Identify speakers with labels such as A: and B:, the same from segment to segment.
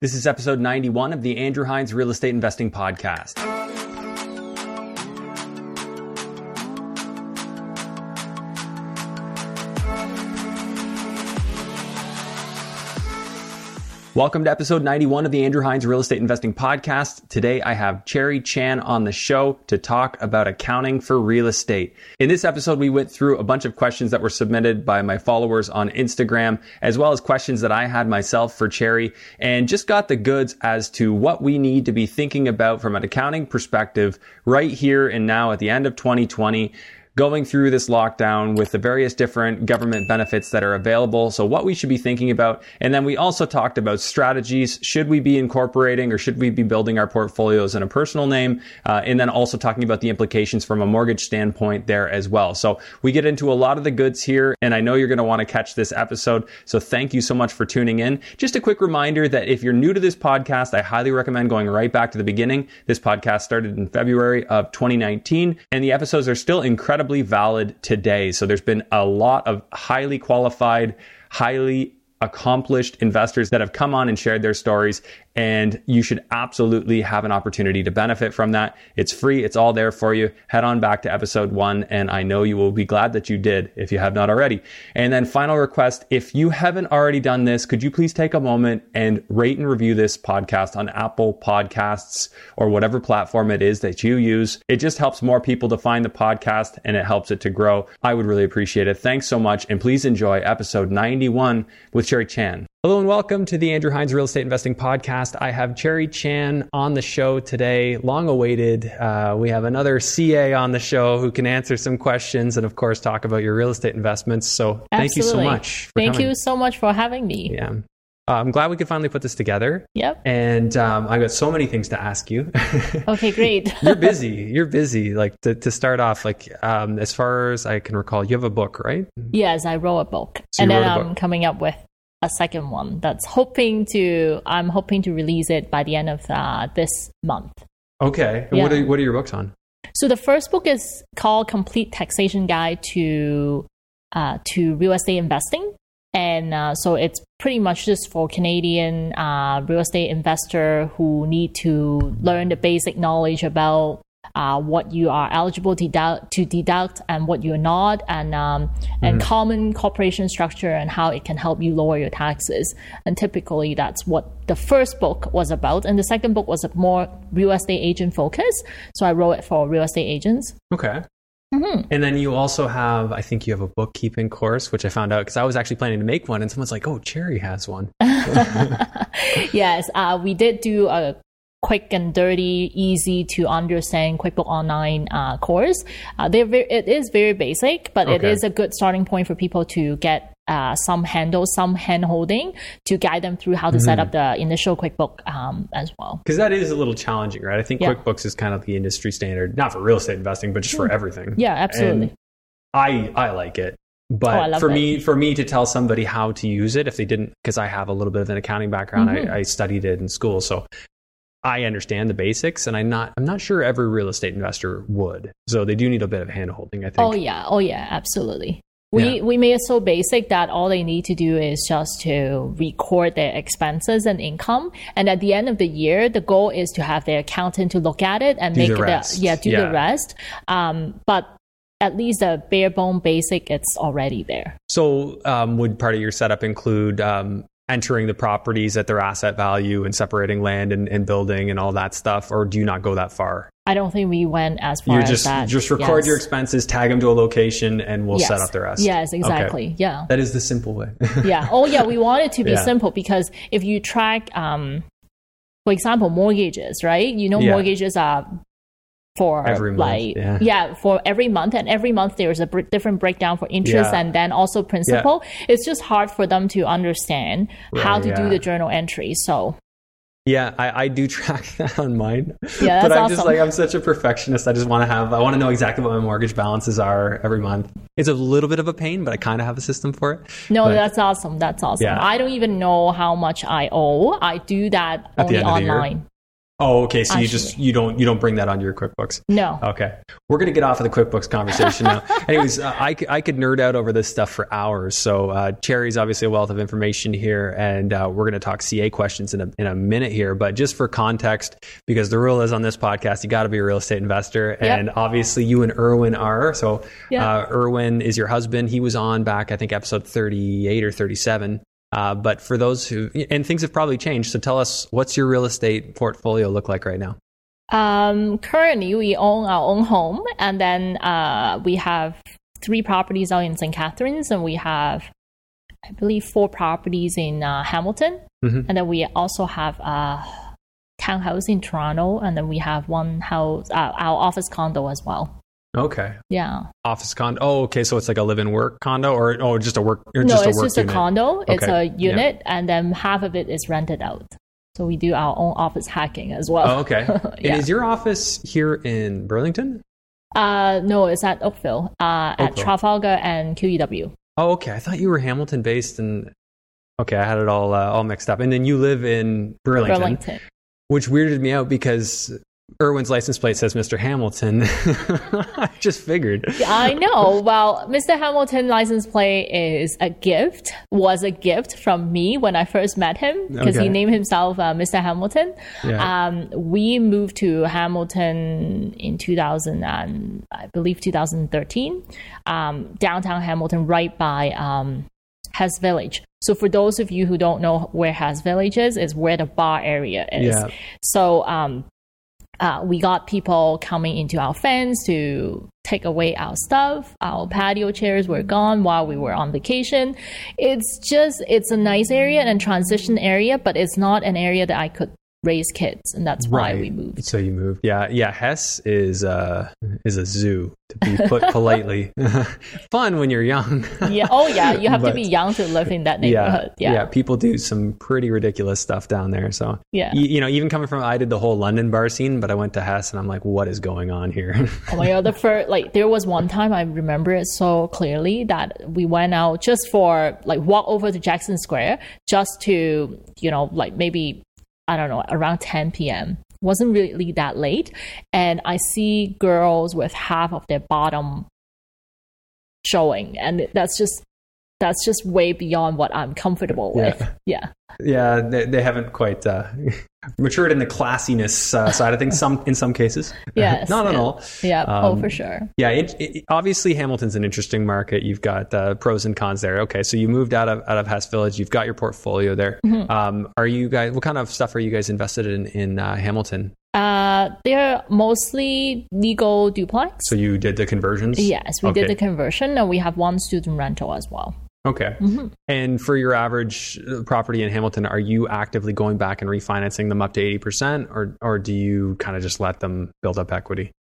A: This is episode 91 of the Andrew Hines Real Estate Investing Podcast. Welcome to episode 91 of the Andrew Hines Real Estate Investing Podcast. Today I have Cherry Chan on the show to talk about accounting for real estate. In this episode, we went through a bunch of questions that were submitted by my followers on Instagram, as well as questions that I had myself for Cherry, and just got the goods as to what we need to be thinking about from an accounting perspective right here and now at the end of 2020 going through this lockdown with the various different government benefits that are available. So what we should be thinking about. And then we also talked about strategies. Should we be incorporating or should we be building our portfolios in a personal name? Uh, and then also talking about the implications from a mortgage standpoint there as well. So we get into a lot of the goods here and I know you're going to want to catch this episode. So thank you so much for tuning in. Just a quick reminder that if you're new to this podcast, I highly recommend going right back to the beginning. This podcast started in February of 2019 and the episodes are still incredibly incredibly valid today. So there's been a lot of highly qualified, highly accomplished investors that have come on and shared their stories and you should absolutely have an opportunity to benefit from that. It's free. It's all there for you. Head on back to episode one. And I know you will be glad that you did if you have not already. And then final request. If you haven't already done this, could you please take a moment and rate and review this podcast on Apple podcasts or whatever platform it is that you use? It just helps more people to find the podcast and it helps it to grow. I would really appreciate it. Thanks so much. And please enjoy episode 91 with Cherry Chan. Hello and welcome to the Andrew Hines Real Estate Investing Podcast. I have Cherry Chan on the show today, long awaited. Uh, we have another CA on the show who can answer some questions and, of course, talk about your real estate investments. So, thank you so much.
B: thank
A: coming.
B: you so much for having me.
A: Yeah. Uh, I'm glad we could finally put this together.
B: Yep.
A: And um, I've got so many things to ask you.
B: okay, great.
A: You're busy. You're busy. Like to, to start off, like um, as far as I can recall, you have a book, right?
B: Yes, I wrote a book,
A: So
B: and then I'm coming up with a second one that's hoping to. I'm hoping to release it by the end of uh, this month.
A: Okay. And what, are, what are your books on?
B: So the first book is called Complete Taxation Guide to uh, to Real Estate Investing, and uh, so it's pretty much just for Canadian uh, real estate investor who need to learn the basic knowledge about. Uh, what you are eligible to deduct, to deduct and what you're not, and um, and common corporation structure and how it can help you lower your taxes. And typically, that's what the first book was about. And the second book was a more real estate agent focus. So I wrote it for real estate agents.
A: Okay.
B: Mm-hmm.
A: And then you also have, I think you have a bookkeeping course, which I found out because I was actually planning to make one, and someone's like, "Oh, Cherry has one."
B: yes, uh, we did do a quick and dirty, easy to understand QuickBook Online uh, course. Uh, they're very, it is very basic, but it
A: Okay.
B: is a good starting point for people to get uh, some handle, some hand holding to guide them through how to
A: Mm-hmm.
B: set up the initial QuickBook um, as well.
A: Because that is a little challenging, right? I think
B: Yeah.
A: QuickBooks is kind of the industry standard, not for real estate investing, but just for everything.
B: Yeah, absolutely.
A: And I I like it. But
B: Oh,
A: for
B: it.
A: me, for me to tell somebody how to use it, if they didn't, because I have a little bit of an accounting background,
B: Mhm.
A: I, I studied it in school, so I understand the basics, and I'm not, I'm not sure every real estate investor would. So they do need a bit of hand holding, I think.
B: Oh yeah, oh yeah, absolutely. We
A: Yeah.
B: we made it so basic that all they need to do is just to record their expenses and income, and at the end of the year, the goal is to have their accountant to look at it and
A: Do
B: make
A: the
B: the yeah do
A: Yeah.
B: the rest. Um, but at least the bare bone basic, it's already there.
A: So, um, would part of your setup include um, entering the properties at their asset value and separating land and, and building and all that stuff, or do you not go that far?
B: I don't think we went as far
A: You
B: as
A: just
B: that.
A: just record
B: Yes.
A: your expenses, tag them to a location, and we'll
B: yes.
A: set up the rest.
B: Yes,
A: Okay.
B: exactly. Yeah.
A: That is the simple way.
B: yeah. Oh, yeah. We want it to be
A: Yeah.
B: simple because if you track, um, for example, mortgages, right? You know,
A: Yeah.
B: mortgages are for
A: Every month,
B: like
A: yeah.
B: for every month and every month there's a br- different breakdown for interest
A: Yeah.
B: and then also principal it's just hard for them to understand how to
A: yeah.
B: do the journal entry so
A: Yeah, I, I do track that on mine.
B: Yeah,
A: but I'm just like I'm such a perfectionist. I just want to have I want to know exactly what my mortgage balances are every month. It's a little bit of a pain, but I kind of have a system for it.
B: no
A: But-
B: that's awesome that's awesome
A: Yeah.
B: i don't even know how much i owe i do that only
A: end of the year?
B: online
A: Oh, okay. So you just you don't you don't bring that onto your QuickBooks.
B: No.
A: Okay, we're gonna get off of the QuickBooks conversation now. Anyways, uh, I, I could nerd out over this stuff for hours. So uh, Cherry's obviously a wealth of information here, and uh, we're gonna talk CA questions in a in a minute here. But just for context, because the rule is on this podcast, you got to be a real estate investor, and obviously you and Erwin are. So uh, Erwin is your husband. He was on back, I think, episode thirty eight or thirty seven. Uh, but for those who and things have probably changed, so tell us what's your real estate portfolio look like right now?
B: Um, currently, we own our own home, and then uh, we have three properties out in St. Catharines, and we have, I believe, four properties in uh, Hamilton,
A: Mhm.
B: and then we also have a townhouse in Toronto, and then we have one house, uh, our office condo as well.
A: Okay,
B: Yeah,
A: office condo. Oh, okay. So it's like a live-in work condo, or oh, just a work, or
B: no,
A: just a
B: it's just
A: unit.
B: a condo. It's
A: Okay,
B: a
A: yeah.
B: unit, and then half of it is rented out. So we do our own office hacking as well.
A: Oh, okay.
B: Yeah.
A: And is your office here in Burlington?
B: Uh, no, it's at Oakville, uh, at Trafalgar and QEW.
A: Oh, okay. I thought you were Hamilton based, and okay, I had it all uh, all mixed up. And then you live in Burlington,
B: Burlington.
A: which weirded me out because Erwin's license plate says Mr. Hamilton. I just figured.
B: I know. Well, Mr. Hamilton license plate is a gift, was a gift from me when I first met him because
A: Okay.
B: he named himself uh, Mr. Hamilton.
A: Yeah.
B: Um, we moved to Hamilton in 2000 and I believe 2013, um, downtown Hamilton, right by um, Hess Village. So for those of you who don't know where Hess Village is, is where the bar area is.
A: Yeah.
B: So um, uh, we got people coming into our fence to take away our stuff. Our patio chairs were gone while we were on vacation. It's just, it's a nice area and transition area, but it's not an area that I could raise kids, and that's why we moved.
A: So you moved. Yeah, yeah. Hess is uh is a zoo to be put politely. Fun when you're young.
B: Yeah. Oh, yeah. You have to be young to live in that
A: yeah,
B: neighborhood.
A: yeah,
B: Yeah.
A: People do some pretty ridiculous stuff down there. So
B: Yeah.
A: you, you know, even coming from, I did the whole London bar scene, but I went to Hess and I'm like, what is going on here?
B: Oh my god, the first like there was one time I remember it so clearly that we went out just for like walk over to Jackson Square just to you know like maybe I don't know around 10 p.m. wasn't really that late, and I see girls with half of their bottom showing, and that's just that's just way beyond what I'm comfortable
A: Yeah.
B: with. Yeah.
A: yeah, they, they haven't quite uh, matured in the classiness uh, side of things. Some in some cases,
B: Yes,
A: not on
B: yeah.
A: all.
B: Yeah. oh,
A: Um,
B: for sure.
A: Yeah, it, it, obviously Hamilton's an interesting market. You've got uh, pros and cons there. Okay, so you moved out of out of Hess Village. You've got your portfolio there.
B: Mm-hmm.
A: Um, are you guys? What kind of stuff are you guys invested in in uh, Hamilton?
B: Uh, they're mostly legal duplex.
A: So you did the conversions.
B: Yes, we
A: Okay.
B: did the conversion, and we have one student rental as well.
A: Okay.
B: Mm-hmm.
A: And for your average uh, property in Hamilton, are you actively going back and refinancing them up to eighty percent, or or do you kind of just let them build up equity?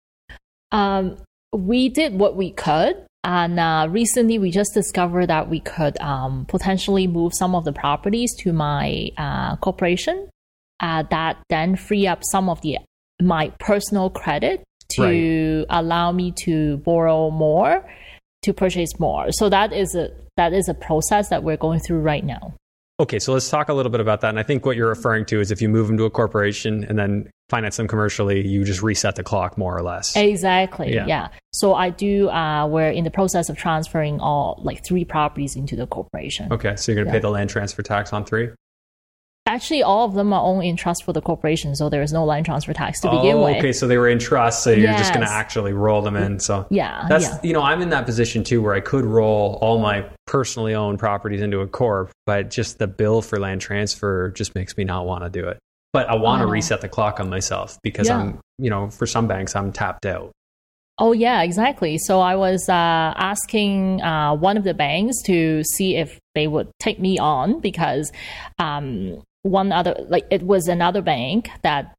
B: Um, we did what we could, and uh, recently we just discovered that we could um, potentially move some of the properties to my uh, corporation. Uh, that then free up some of the my personal credit to allow me to borrow more to purchase more. So that is a that is a process that we're going through right now.
A: Okay, so let's talk a little bit about that. And I think what you're referring to is if you move them to a corporation and then finance them commercially, you just reset the clock more or less.
B: Exactly.
A: Yeah.
B: Yeah. So I do. Uh, we're in the process of transferring all like three properties into the corporation.
A: Okay, so you're going to pay the land transfer tax on three?
B: Actually, all of them are owned in trust for the corporation, so there is no land transfer tax to begin
A: oh,
B: with.
A: okay, so they were in trust, so you're just going to actually roll them in. So
B: Yeah.
A: that's
B: yeah.
A: you know I'm in that position too where I could roll all my personally owned properties into a corp, but just the bill for land transfer just makes me not want to do it. But I want to
B: Oh.
A: reset the clock on myself because
B: Yeah.
A: I'm you know for some banks I'm tapped out.
B: Oh yeah, exactly. So I was uh, asking uh, one of the banks to see if they would take me on because um, one other like it was another bank that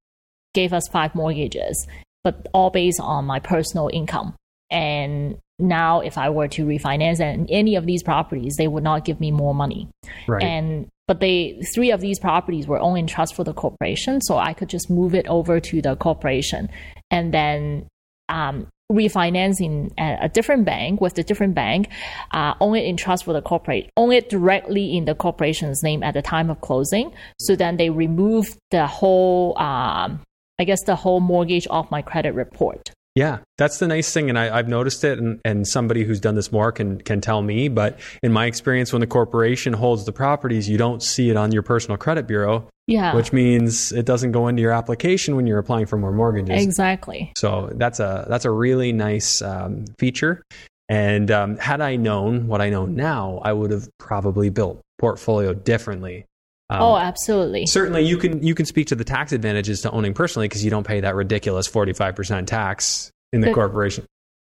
B: gave us five mortgages, but all based on my personal income. And now, if I were to refinance and any of these properties, they would not give me more money.
A: Right.
B: And but they three of these properties were owned in trust for the corporation, so I could just move it over to the corporation, and then um, refinancing at a different bank with the different bank, uh, own it in trust for the corporate, own it directly in the corporation's name at the time of closing. So then they remove the whole um, I guess the whole mortgage off my credit report.
A: Yeah, that's the nice thing, and I, have noticed it, and, and somebody who's done this more can can tell me. But in my experience, when the corporation holds the properties, you don't see it on your personal credit bureau.
B: Yeah,
A: which means it doesn't go into your application when you're applying for more mortgages.
B: Exactly.
A: So that's a that's a really nice um, feature. And um, had I known what I know now, I would have probably built portfolio differently.
B: Um, oh, absolutely.
A: Certainly, you can you can speak to the tax advantages to owning personally because you don't pay that ridiculous forty five percent tax in the, the corporation.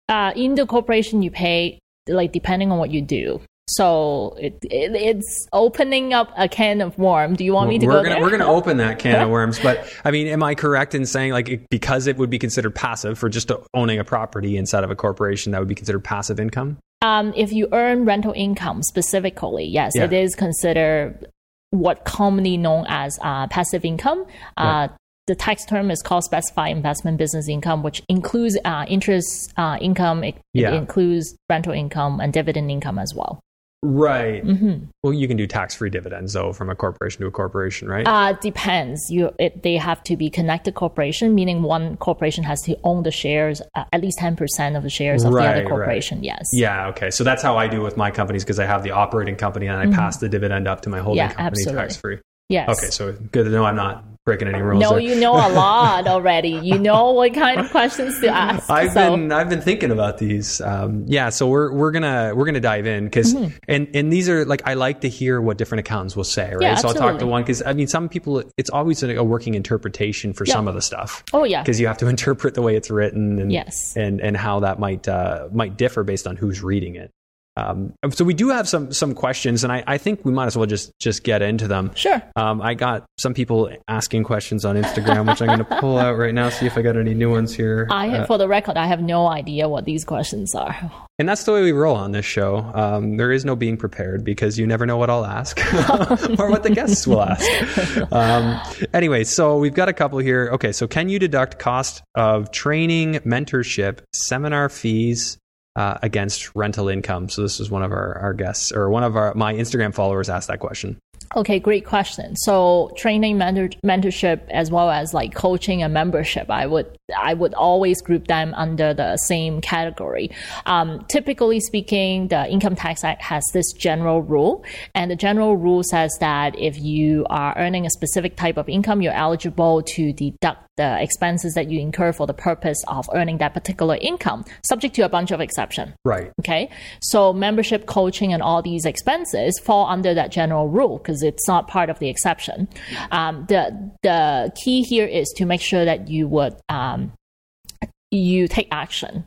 B: Uh, in the corporation, you pay like depending on what you do. So it, it, it's opening up a can of worms. Do you want me to
A: we're
B: go
A: gonna,
B: there?
A: We're going to open that can of worms. But I mean, am I correct in saying like it, because it would be considered passive for just owning a property inside of a corporation, that would be considered passive income?
B: Um, if you earn rental income specifically, yes, yeah. it is considered what commonly known as uh, passive income. Uh, the tax term is called specified investment business income, which includes uh, interest uh, income, it, yeah. it, includes rental income and dividend income as well.
A: Right. Mm-hmm. Well, you can do tax-free dividends though from a corporation to a corporation, right?
B: Uh depends. You it, they have to be connected corporation, meaning one corporation has to own the shares, uh, at least ten percent of the shares of right, the other corporation.
A: Right.
B: Yes.
A: Yeah. Okay. So that's how I do with my companies because I have the operating company and I mm-hmm. pass the dividend up to my holding yeah, company tax-free.
B: Yes.
A: Okay, so good to know I'm not breaking any rules.
B: No,
A: there.
B: you know a lot already. You know what kind of questions to ask.
A: I've so. been I've been thinking about these. Um, yeah, so we're we're gonna we're gonna dive in because mm-hmm. and and these are like I like to hear what different accountants will say, right?
B: Yeah,
A: so
B: absolutely.
A: I'll talk to one because I mean some people it's always a, a working interpretation for some of the stuff.
B: Oh yeah,
A: because you have to interpret the way it's written and
B: yes.
A: and and how that might uh, might differ based on who's reading it. Um, so we do have some some questions, and I, I, think we might as well just just get into them.
B: Sure.
A: Um, I got some people asking questions on Instagram, which I'm going to pull out right now. See if I got any new ones here.
B: I, uh, for the record, I have no idea what these questions are.
A: And that's the way we roll on this show. Um, there is no being prepared because you never know what I'll ask or what the guests will ask. Um, anyway, so we've got a couple here. Okay, so can you deduct cost of training, mentorship, seminar fees? Uh, against rental income? So this is one of our, our guests or one of our my Instagram followers asked that question.
B: Okay, great question. So training, mentor, mentorship, as well as like coaching and membership, I would I would always group them under the same category. Um, typically speaking, the Income Tax Act has this general rule, and the general rule says that if you are earning a specific type of income, you're eligible to deduct the expenses that you incur for the purpose of earning that particular income, subject to a bunch of exception.
A: Right.
B: Okay. So membership, coaching, and all these expenses fall under that general rule because it's not part of the exception. Um, the the key here is to make sure that you would um, you take action,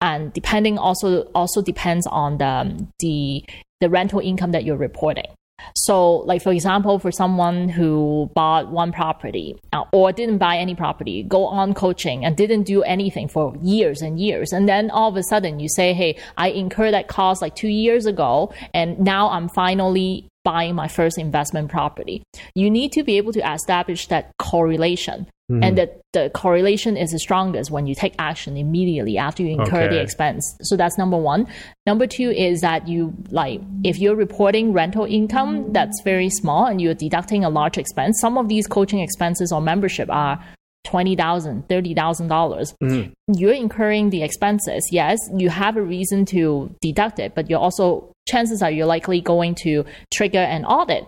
B: and depending also also depends on the the the rental income that you're reporting. So, like for example, for someone who bought one property uh, or didn't buy any property, go on coaching and didn't do anything for years and years, and then all of a sudden you say, "Hey, I incurred that cost like two years ago, and now I'm finally buying my first investment property. You need to be able to establish that correlation. Mm-hmm. And that the correlation is the strongest when you take action immediately after you incur okay. the expense. So that's number one. Number two is that you like if you're reporting rental income that's very small and you're deducting a large expense, some of these coaching expenses or membership are twenty thousand, thirty thousand dollars. Mm-hmm. You're incurring the expenses. Yes, you have a reason to deduct it, but you're also chances are you're likely going to trigger an audit.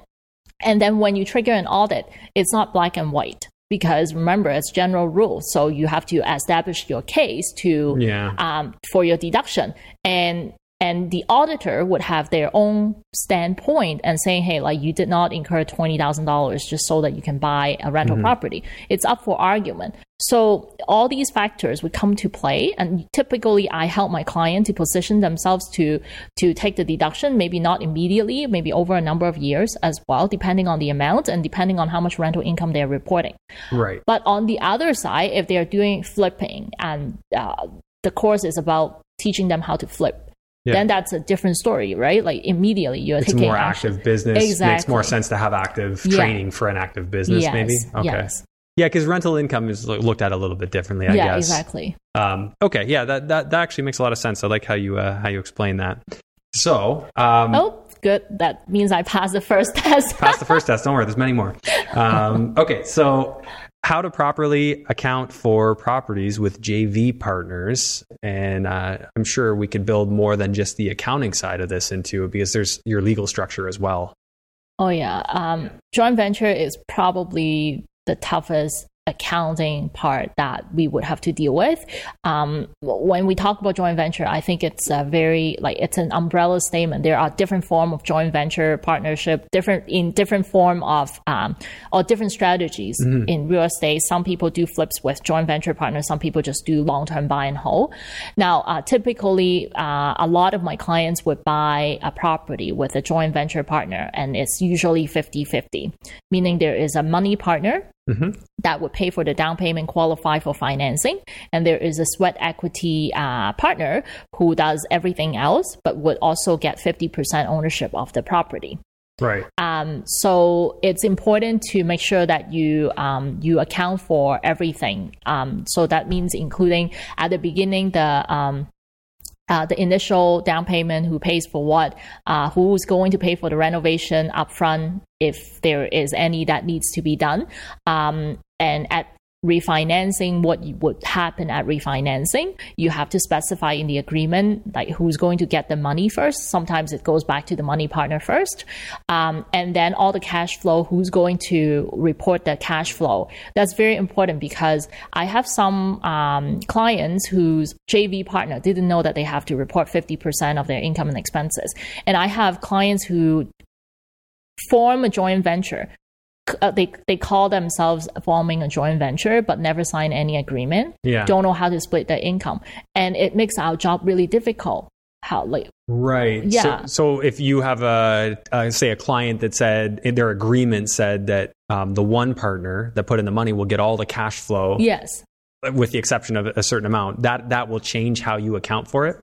B: And then when you trigger an audit, it's not black and white because remember it's general rule so you have to establish your case to
A: yeah.
B: um, for your deduction and and the auditor would have their own standpoint and saying, hey, like you did not incur $20,000 just so that you can buy a rental mm-hmm. property. It's up for argument. So all these factors would come to play. And typically I help my client to position themselves to, to take the deduction, maybe not immediately, maybe over a number of years as well, depending on the amount and depending on how much rental income they're reporting.
A: Right.
B: But on the other side, if they're doing flipping and uh, the course is about teaching them how to flip yeah. then that's a different story, right? Like immediately you're
A: it's
B: taking
A: more
B: action.
A: active business.
B: Exactly.
A: Makes more sense to have active yeah. training for an active business,
B: yes.
A: maybe.
B: Okay. Yes.
A: Yeah, because rental income is looked at a little bit differently, I guess.
B: yeah,
A: guess.
B: exactly.
A: Um, okay, yeah, that, that that actually makes a lot of sense. I like how you uh, how you explain that. So, um,
B: oh, good. That means I passed the first test.
A: Pass the first test. Don't worry, there's many more. Um, okay, so how to properly account for properties with JV partners, and uh, I'm sure we could build more than just the accounting side of this into it because there's your legal structure as well.
B: Oh yeah, um, joint venture is probably the toughest accounting part that we would have to deal with. Um, when we talk about joint venture, I think it's a very like it's an umbrella statement. There are different form of joint venture partnership, different in different form of um, or different strategies mm-hmm. in real estate. Some people do flips with joint venture partners. Some people just do long term buy and hold. Now, uh, typically, uh, a lot of my clients would buy a property with a joint venture partner, and it's usually 50-50, meaning there is a money partner Mm-hmm. that would pay for the down payment, qualify for financing. And there is a sweat equity uh, partner who does everything else, but would also get 50% ownership of the property.
A: Right.
B: Um, so it's important to make sure that you um, you account for everything. Um, so that means including at the beginning the um, uh, the initial down payment, who pays for what, uh, who's going to pay for the renovation upfront if there is any that needs to be done, um, and at refinancing what would happen at refinancing. You have to specify in the agreement like who's going to get the money first. Sometimes it goes back to the money partner first. Um, and then all the cash flow who's going to report the cash flow. That's very important because i have some um, clients whose jv partner didn't know that they have to report 50% of their income and expenses. And i have clients who form a joint venture uh, they they call themselves forming a joint venture but never sign any agreement.
A: Yeah.
B: Don't know how to split the income, and it makes our job really difficult. How like
A: right?
B: Yeah.
A: So, so if you have a uh, say a client that said in their agreement said that um, the one partner that put in the money will get all the cash flow.
B: Yes.
A: With the exception of a certain amount, that that will change how you account for it.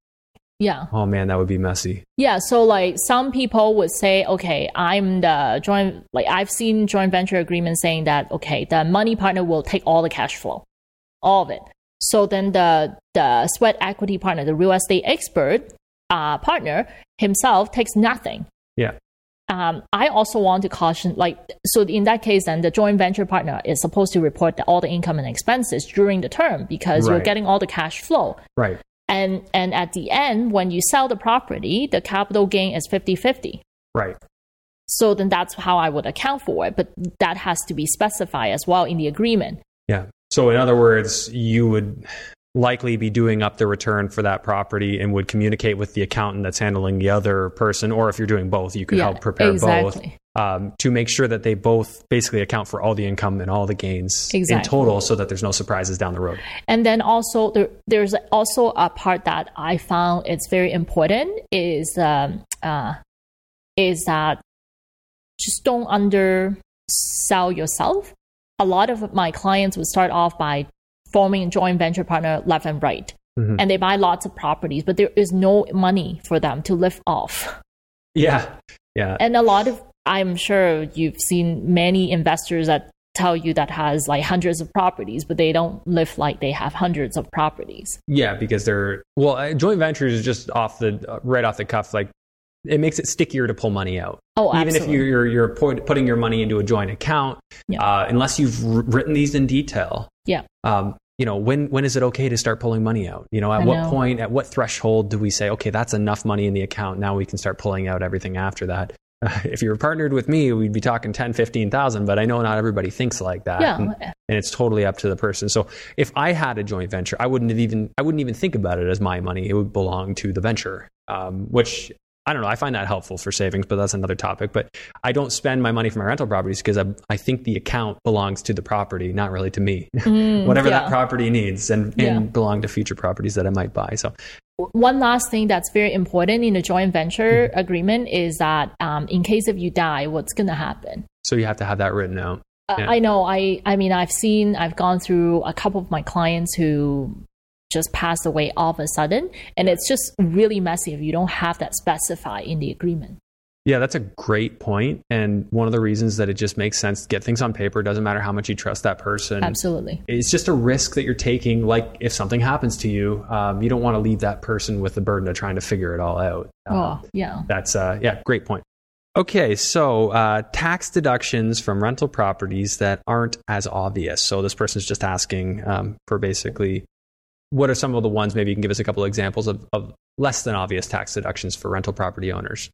B: Yeah.
A: Oh man, that would be messy.
B: Yeah. So like some people would say, okay, I'm the joint, like I've seen joint venture agreements saying that, okay, the money partner will take all the cash flow, all of it. So then the, the sweat equity partner, the real estate expert uh, partner himself takes nothing.
A: Yeah.
B: Um, I also want to caution, like, so in that case, then the joint venture partner is supposed to report the, all the income and expenses during the term because right. you're getting all the cash flow.
A: Right.
B: And, and at the end, when you sell the property, the capital gain is 50 50.
A: Right.
B: So then that's how I would account for it. But that has to be specified as well in the agreement.
A: Yeah. So, in other words, you would likely be doing up the return for that property and would communicate with the accountant that's handling the other person, or if you're doing both, you could yeah, help prepare
B: exactly.
A: both um, to make sure that they both basically account for all the income and all the gains
B: exactly.
A: in total, so that there's no surprises down the road.
B: And then also there, there's also a part that I found it's very important is um, uh, is that just don't undersell yourself. A lot of my clients would start off by forming a joint venture partner left and right. Mm-hmm. And they buy lots of properties, but there is no money for them to live off.
A: Yeah. Yeah.
B: And a lot of, I'm sure you've seen many investors that tell you that has like hundreds of properties, but they don't live like they have hundreds of properties.
A: Yeah, because they're well, joint ventures is just off the uh, right off the cuff. Like it makes it stickier to pull money out.
B: Oh, absolutely.
A: even if you're you're putting your money into a joint account, yeah. uh, unless you've written these in detail.
B: Yeah.
A: Um, you know when when is it okay to start pulling money out you know at
B: I
A: what
B: know.
A: point at what threshold do we say okay that's enough money in the account now we can start pulling out everything after that if you were partnered with me we'd be talking 10 15,000 but I know not everybody thinks like that.
B: Yeah.
A: and, and, it's totally up to the person. So if I had a joint venture I wouldn't even I wouldn't even think about it as my money. It would belong to the venture um, which I don't know. I find that helpful for savings, but that's another topic. But I don't spend my money for my rental properties because I, I think the account belongs to the property, not really to me.
B: Mm,
A: Whatever
B: yeah.
A: that property needs and, and belong to future properties that I might buy. So,
B: One last thing that's very important in a joint venture
A: Mm-hmm.
B: agreement is that um, in case if you die, what's going to happen?
A: so you have to have that written out.
B: Uh,
A: Yeah.
B: I know. I I mean, I've seen. I've gone through a couple of my clients who just passed away all of a sudden, and it's just really messy if you don't have that specified in the agreement.
A: Yeah, that's a great point. And one of the reasons that it just makes sense to get things on paper doesn't matter how much you trust that person.
B: Absolutely.
A: It's just a risk that you're taking. Like if something happens to you, um, you don't want to leave that person with the burden of trying to figure it all out.
B: Oh, yeah.
A: That's, uh, yeah, great point. Okay, so uh, tax deductions from rental properties that aren't as obvious. So this person is just asking um, for basically what are some of the ones? Maybe you can give us a couple of examples of, of less than obvious tax deductions for rental property owners.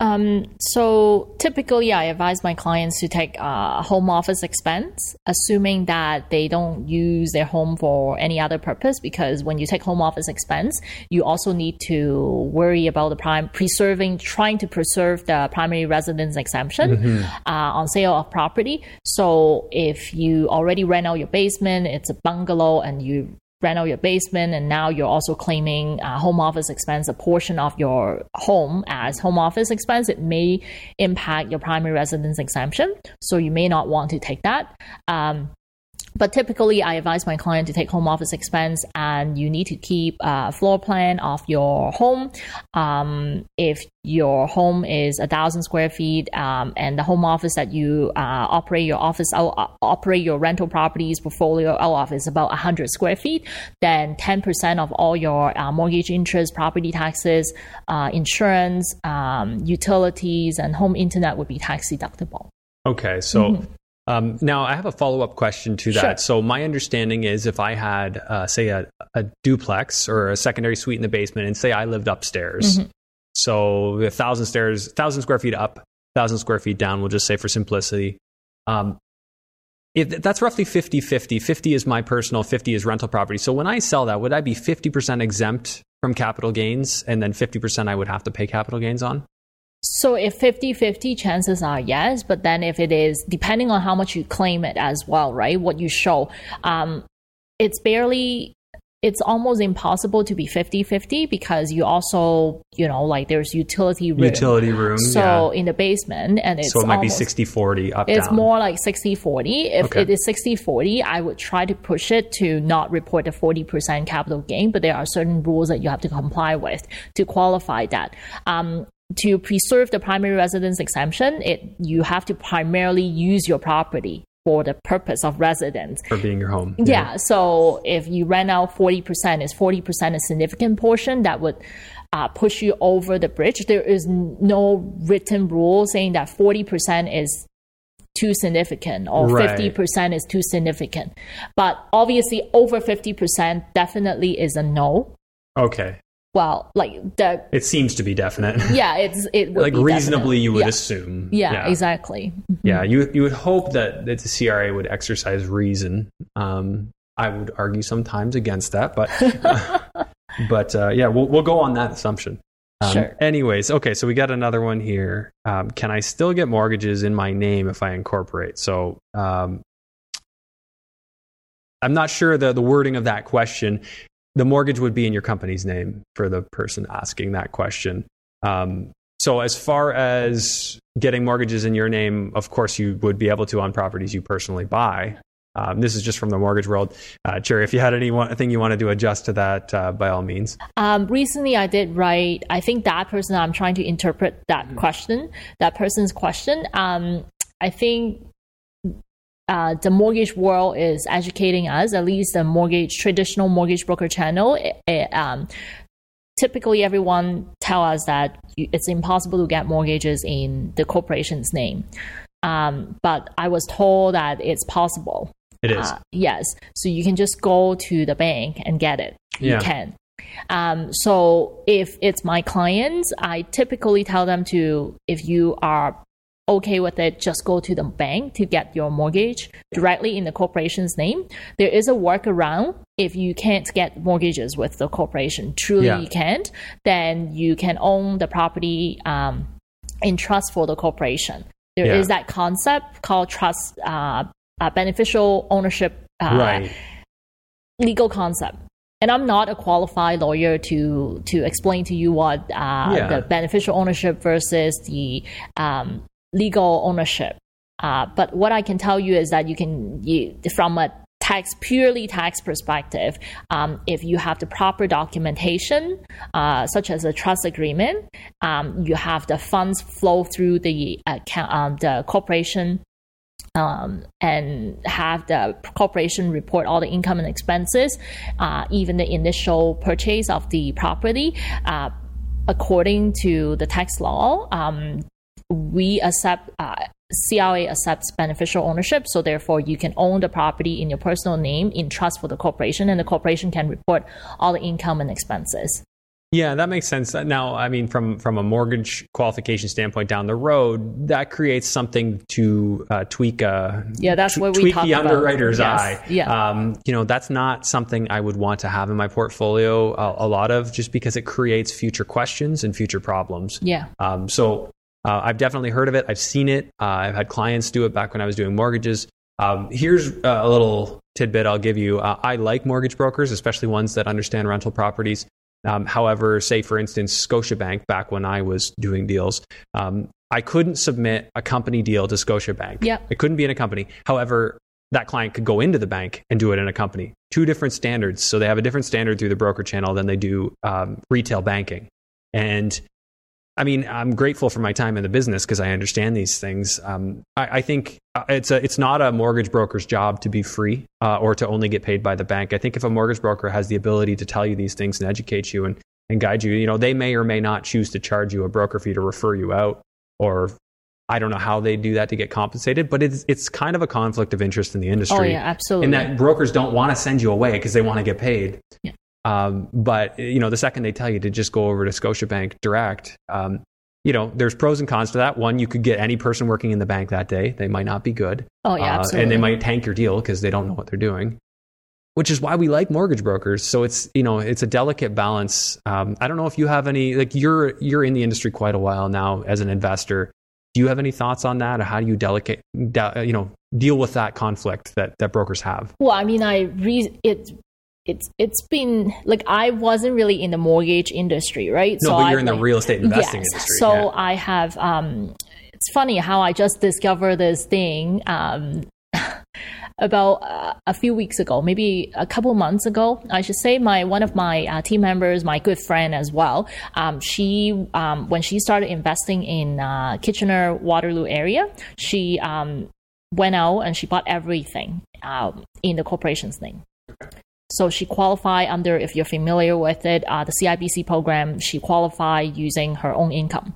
B: Um, so typically, I advise my clients to take a home office expense, assuming that they don't use their home for any other purpose. Because when you take home office expense, you also need to worry about the prime preserving, trying to preserve the primary residence exemption mm-hmm. uh, on sale of property. So if you already rent out your basement, it's a bungalow, and you rent out your basement and now you're also claiming uh, home office expense a portion of your home as home office expense. It may impact your primary residence exemption so you may not want to take that. Um, but typically, I advise my client to take home office expense, and you need to keep a floor plan of your home. Um, if your home is a thousand square feet, um, and the home office that you uh, operate your office out, uh, operate your rental properties portfolio out of is about hundred square feet, then ten percent of all your uh, mortgage interest, property taxes, uh, insurance, um, utilities, and home internet would be tax deductible.
A: Okay, so. Mm-hmm um, now, I have a follow up question to that. Sure. So, my understanding is if I had, uh, say, a, a, duplex or a secondary suite in the basement, and say I lived upstairs, mm-hmm. so a thousand stairs, thousand square feet up, thousand square feet down, we'll just say for simplicity. Um, if that's roughly 50 50. 50 is my personal, 50 is rental property. So, when I sell that, would I be 50% exempt from capital gains, and then 50% I would have to pay capital gains on?
B: So if 50-50 chances are yes, but then if it is depending on how much you claim it as well, right? What you show, um, it's barely it's almost impossible to be 50-50 because you also you know like there's utility room
A: utility room
B: so yeah. in the basement and it's
A: so it might
B: almost,
A: be 60-40 up
B: it's
A: down.
B: more like 60-40 if okay. it is 60-40 i would try to push it to not report the 40% capital gain but there are certain rules that you have to comply with to qualify that um, to preserve the primary residence exemption, it you have to primarily use your property for the purpose of residence.
A: For being your home.
B: Yeah. yeah. So if you rent out 40%, is 40% a significant portion that would uh, push you over the bridge? There is no written rule saying that 40% is too significant or right. 50% is too significant. But obviously, over 50% definitely is a no.
A: Okay
B: well, like the
A: it seems to be definite.
B: Yeah, it's it
A: like reasonably
B: definite.
A: you would
B: yeah.
A: assume.
B: Yeah, yeah. exactly.
A: Mm-hmm. Yeah, you you would hope that, that the CRA would exercise reason. Um, I would argue sometimes against that, but uh, but uh, yeah, we'll we'll go on that assumption.
B: Um, sure.
A: Anyways, okay, so we got another one here. Um, can I still get mortgages in my name if I incorporate? So um, I'm not sure the, the wording of that question the mortgage would be in your company's name for the person asking that question. Um, so, as far as getting mortgages in your name, of course, you would be able to on properties you personally buy. Um, this is just from the mortgage world. Uh, Cherry, if you had anything you wanted to adjust to that, uh, by all means.
B: Um, recently, I did write, I think that person, I'm trying to interpret that mm-hmm. question, that person's question. Um, I think uh, the mortgage world is educating us, at least the mortgage traditional mortgage broker channel. It, it, um, typically, everyone tell us that it's impossible to get mortgages in the corporation's name. Um, but I was told that it's possible.
A: It is.
B: Uh, yes. So you can just go to the bank and get it. Yeah. You can. Um, so if it's my clients, I typically tell them to, if you are okay with it, just go to the bank to get your mortgage directly in the corporation's name. There is a workaround if you can't get mortgages with the corporation. Truly, yeah. you can't. Then you can own the property um, in trust for the corporation. There yeah. is that concept called trust, uh, uh, beneficial ownership, uh,
A: right.
B: legal concept and I'm not a qualified lawyer to to explain to you what uh, yeah. the beneficial ownership versus the um, legal ownership. Uh, but what I can tell you is that you can, you, from a tax purely tax perspective, um, if you have the proper documentation, uh, such as a trust agreement, um, you have the funds flow through the account, um, the corporation um, and have the corporation report all the income and expenses, uh, even the initial purchase of the property. Uh, according to the tax law, um, we accept. Uh, CRA accepts beneficial ownership, so therefore you can own the property in your personal name in trust for the corporation, and the corporation can report all the income and expenses.
A: Yeah, that makes sense. Now, I mean, from from a mortgage qualification standpoint down the road, that creates something to uh, tweak. Uh,
B: yeah, that's what we
A: tweak the underwriter's
B: Yes.
A: eye.
B: Yeah.
A: um, you know, that's not something I would want to have in my portfolio. A, a lot of just because it creates future questions and future problems.
B: Yeah.
A: Um, so uh, I've definitely heard of it. I've seen it. Uh, I've had clients do it back when I was doing mortgages. Um, here's uh, a little tidbit I'll give you. Uh, I like mortgage brokers, especially ones that understand rental properties. Um, however, say for instance, Scotiabank, back when I was doing deals, um, I couldn't submit a company deal to Scotiabank.
B: Yeah.
A: It couldn't be in a company. However, that client could go into the bank and do it in a company. Two different standards. So they have a different standard through the broker channel than they do um, retail banking. And I mean, I'm grateful for my time in the business because I understand these things. Um, I, I think uh, it's a, it's not a mortgage broker's job to be free uh, or to only get paid by the bank. I think if a mortgage broker has the ability to tell you these things and educate you and, and guide you, you know, they may or may not choose to charge you a broker fee to refer you out, or I don't know how they do that to get compensated. But it's it's kind of a conflict of interest in the industry.
B: Oh yeah, absolutely.
A: in that brokers don't want to send you away because they want to get paid.
B: Yeah.
A: Um, but you know, the second they tell you to just go over to Scotiabank Direct, um, you know, there's pros and cons to that. One, you could get any person working in the bank that day; they might not be good,
B: oh yeah,
A: uh, and they might tank your deal because they don't know what they're doing. Which is why we like mortgage brokers. So it's you know it's a delicate balance. Um, I don't know if you have any like you're you're in the industry quite a while now as an investor. Do you have any thoughts on that, or how do you delicate de- you know deal with that conflict that that brokers have?
B: Well, I mean, I re- it it's it's been like I wasn't really in the mortgage industry, right?
A: No,
B: so
A: but you're in the real estate investing
B: yes.
A: industry.
B: So
A: yeah.
B: I have. Um, it's funny how I just discovered this thing um, about uh, a few weeks ago, maybe a couple months ago. I should say my one of my uh, team members, my good friend as well. Um, she um, when she started investing in uh, Kitchener Waterloo area, she um, went out and she bought everything um, in the corporation's name. So she qualified under, if you're familiar with it, uh, the CIBC program. She qualified using her own income,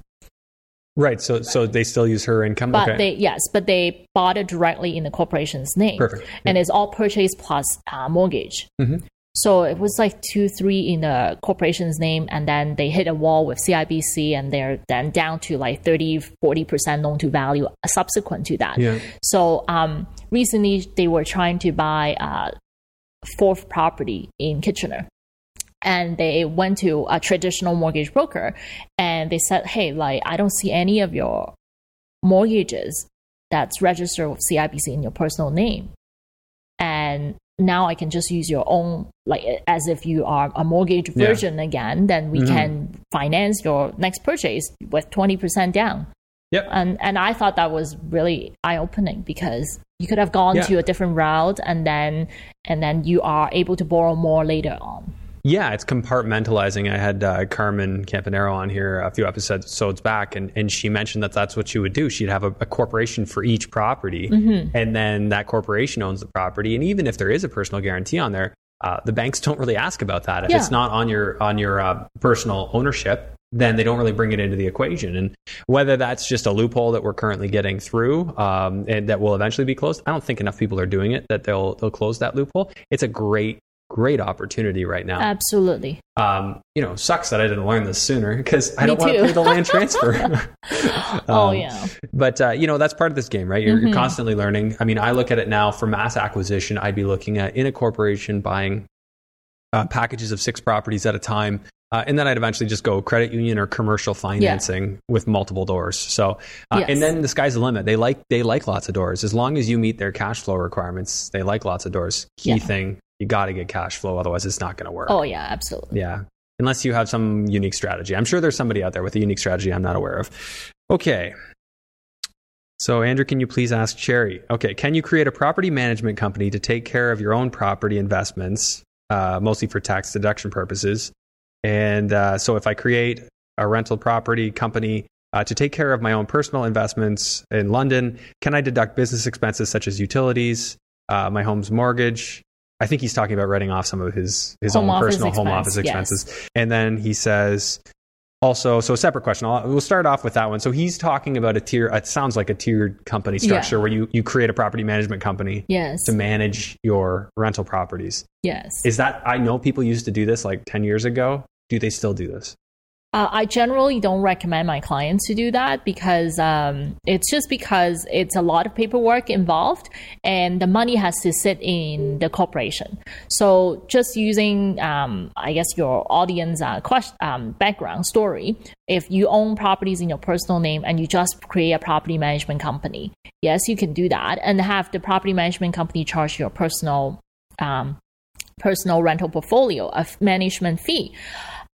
A: Right. So so they still use her income.
B: but
A: okay.
B: they yes, but they bought it directly in the corporation's name,
A: Perfect.
B: and it's all purchase plus uh, mortgage.
A: Mhm.
B: So it was like two, three in the corporation's name, and then they hit a wall with CIBC, and they're then down to like 30, 40% loan to value subsequent to that.
A: Yeah.
B: So um, recently they were trying to buy a fourth property in Kitchener. And they went to a traditional mortgage broker and they said, Hey, like, I don't see any of your mortgages that's registered with CIBC in your personal name. And now I can just use your own, like, as if you are a mortgage
A: Yeah.
B: version again, then we
A: Mhm.
B: can finance your next purchase with 20% down
A: Yep.
B: and and I thought that was really eye opening because you could have gone
A: Yeah.
B: to a different route and then and then you are able to borrow more later on.
A: Yeah, it's compartmentalizing. I had uh, Carmen Campanero on here a few episodes back, and, and she mentioned that that's what she would do. She'd have a, a corporation for each property,
B: Mm-hmm.
A: and then that corporation owns the property. And even if there is a personal guarantee on there, uh, the banks don't really ask about that. If
B: Yeah.
A: it's not on your on your uh, personal ownership, then they don't really bring it into the equation. And whether that's just a loophole that we're currently getting through, um, and that will eventually be closed, I don't think enough people are doing it that they'll they'll close that loophole. It's a great great opportunity right now.
B: Absolutely.
A: Um, you know, sucks that I didn't learn this sooner because I
B: Me
A: don't want to pay the land transfer.
B: oh
A: Um,
B: yeah.
A: But uh, you know, that's part of this game, right? You're,
B: Mm-hmm.
A: you're constantly learning. I mean, I look at it now for mass acquisition. I'd be looking at in a corporation buying uh, packages of six properties at a time. Uh, and then I'd eventually just go credit union or commercial financing with multiple doors. So, uh,
B: Yes.
A: and then the sky's the limit. They like they like lots of doors as long as you meet their cash flow requirements. They like lots of doors. Key
B: Yeah.
A: thing, you got to get cash flow, otherwise it's not going to work.
B: Oh yeah, absolutely.
A: Yeah. Unless you have some unique strategy. I'm sure there's somebody out there with a unique strategy I'm not aware of. Okay. So, Andrew, can you please ask Cherry? Okay, can you create a property management company to take care of your own property investments, uh, mostly for tax deduction purposes? And uh, so, if I create a rental property company uh, to take care of my own personal investments in London, can I deduct business expenses such as utilities, uh, my home's mortgage? I think he's talking about writing off some of his his
B: Home
A: own
B: office
A: personal home
B: expense,
A: office
B: yes.
A: expenses. And then he says, also, so a separate question. I'll, we'll start off with that one. So he's talking about a tier. It sounds like a tiered company structure
B: Yeah.
A: where you you create a property management company
B: Yes.
A: to manage your rental properties.
B: Yes.
A: Is that I know people used to do this like ten years ago. Do they still do this?
B: Uh, I generally don't recommend my clients to do that because um, it's just because it's a lot of paperwork involved and the money has to sit in the corporation. So just using, um, I guess, your audience uh, question, um, background story, if you own properties in your personal name and you just create a property management company, yes, you can do that and have the property management company charge your personal um, personal rental portfolio a management fee.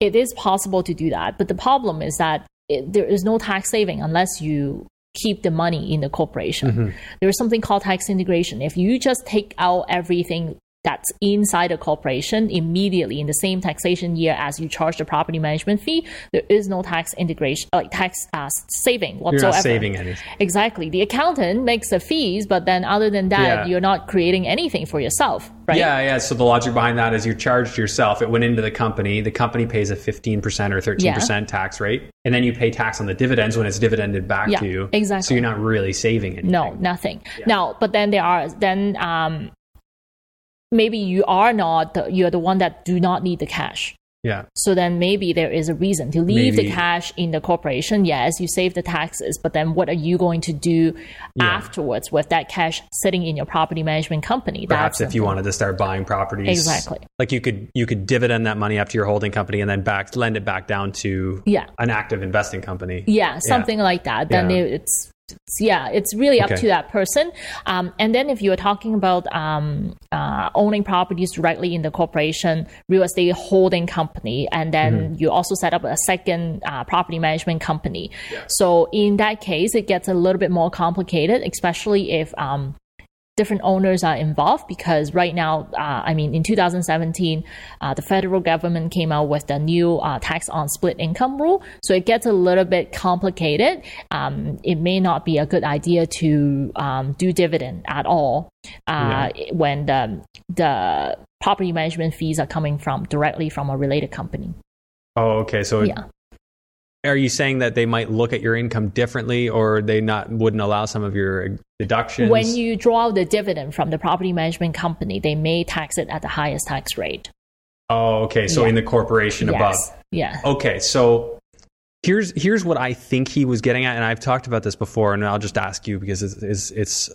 B: It is possible to do that, but the problem is that it, there is no tax saving unless you keep the money in the corporation. Mm-hmm. There is something called tax integration. If you just take out everything that's inside a corporation immediately in the same taxation year as you charge the property management fee, there is no tax integration, like tax uh, saving
A: You're
B: whatsoever.
A: not saving anything.
B: Exactly. The accountant makes the fees, but then other than that,
A: Yeah.
B: you're not creating anything for yourself, right?
A: Yeah, yeah. So the logic behind that is you're charged yourself. It went into the company. The company pays a 15% or 13% tax rate. And then you pay tax on the dividends when it's dividended back
B: Yeah,
A: to you.
B: exactly.
A: So you're not really saving anything.
B: No, nothing. Now, but then there are then um, maybe you are not the, you're the one that do not need the cash.
A: Yeah.
B: So then maybe there is a reason to leave the cash in the corporation. Yes, you save the taxes, but then what are you going to do
A: Yeah.
B: afterwards with that cash sitting in your property management company?
A: Perhaps
B: That's
A: if you wanted to start buying properties.
B: Exactly.
A: Like you could you could dividend that money up to your holding company and then back lend it back down to
B: Yeah.
A: an active investing company.
B: yeah something like that then
A: Yeah.
B: it's, it's yeah it's really up
A: Okay.
B: to that person um, and then if you are talking about um, uh, owning properties directly in the corporation real estate holding company and then
A: Mm-hmm.
B: you also set up a second uh, property management company so in that case it gets a little bit more complicated especially if um, different owners are involved because right now, uh, I mean, in 2017, uh, the federal government came out with the new uh, tax on split income rule. So it gets a little bit complicated. Um, it may not be a good idea to um, do dividend at all uh, when the, the property management fees are coming from directly from a related company.
A: Oh, okay. So
B: Yeah.
A: are you saying that they might look at your income differently or they not wouldn't allow some of your deductions?
B: When you draw the dividend from the property management company, they may tax it at the highest tax rate.
A: Oh, okay. So
B: Yeah.
A: in the corporation above.
B: Yeah.
A: Okay, so here's here's what I think he was getting at, and I've talked about this before, and I'll just ask you because it's it's it's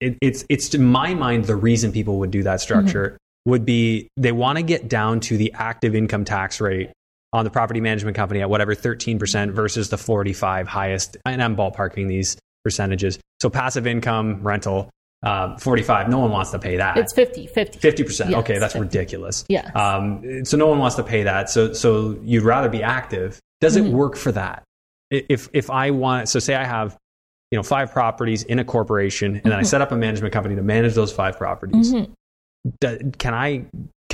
A: it, it's, it's to my mind the reason people would do that structure mm-hmm. would be they want to get down to the active income tax rate on the property management company at whatever 13% versus the 45 highest and i'm ballparking these percentages so passive income rental um, 45 no one wants to pay that
B: It's 50, 50.
A: 50%.
B: Yes,
A: okay, that's
B: 50.
A: ridiculous.
B: yeah
A: Um, so no one wants to pay that. So so you'd rather be active. Does
B: Mm-hmm.
A: it work for that? If if I want so say I have you know five properties in a corporation and then I
B: Mm-hmm.
A: set up a management company to manage those five properties. Do- can I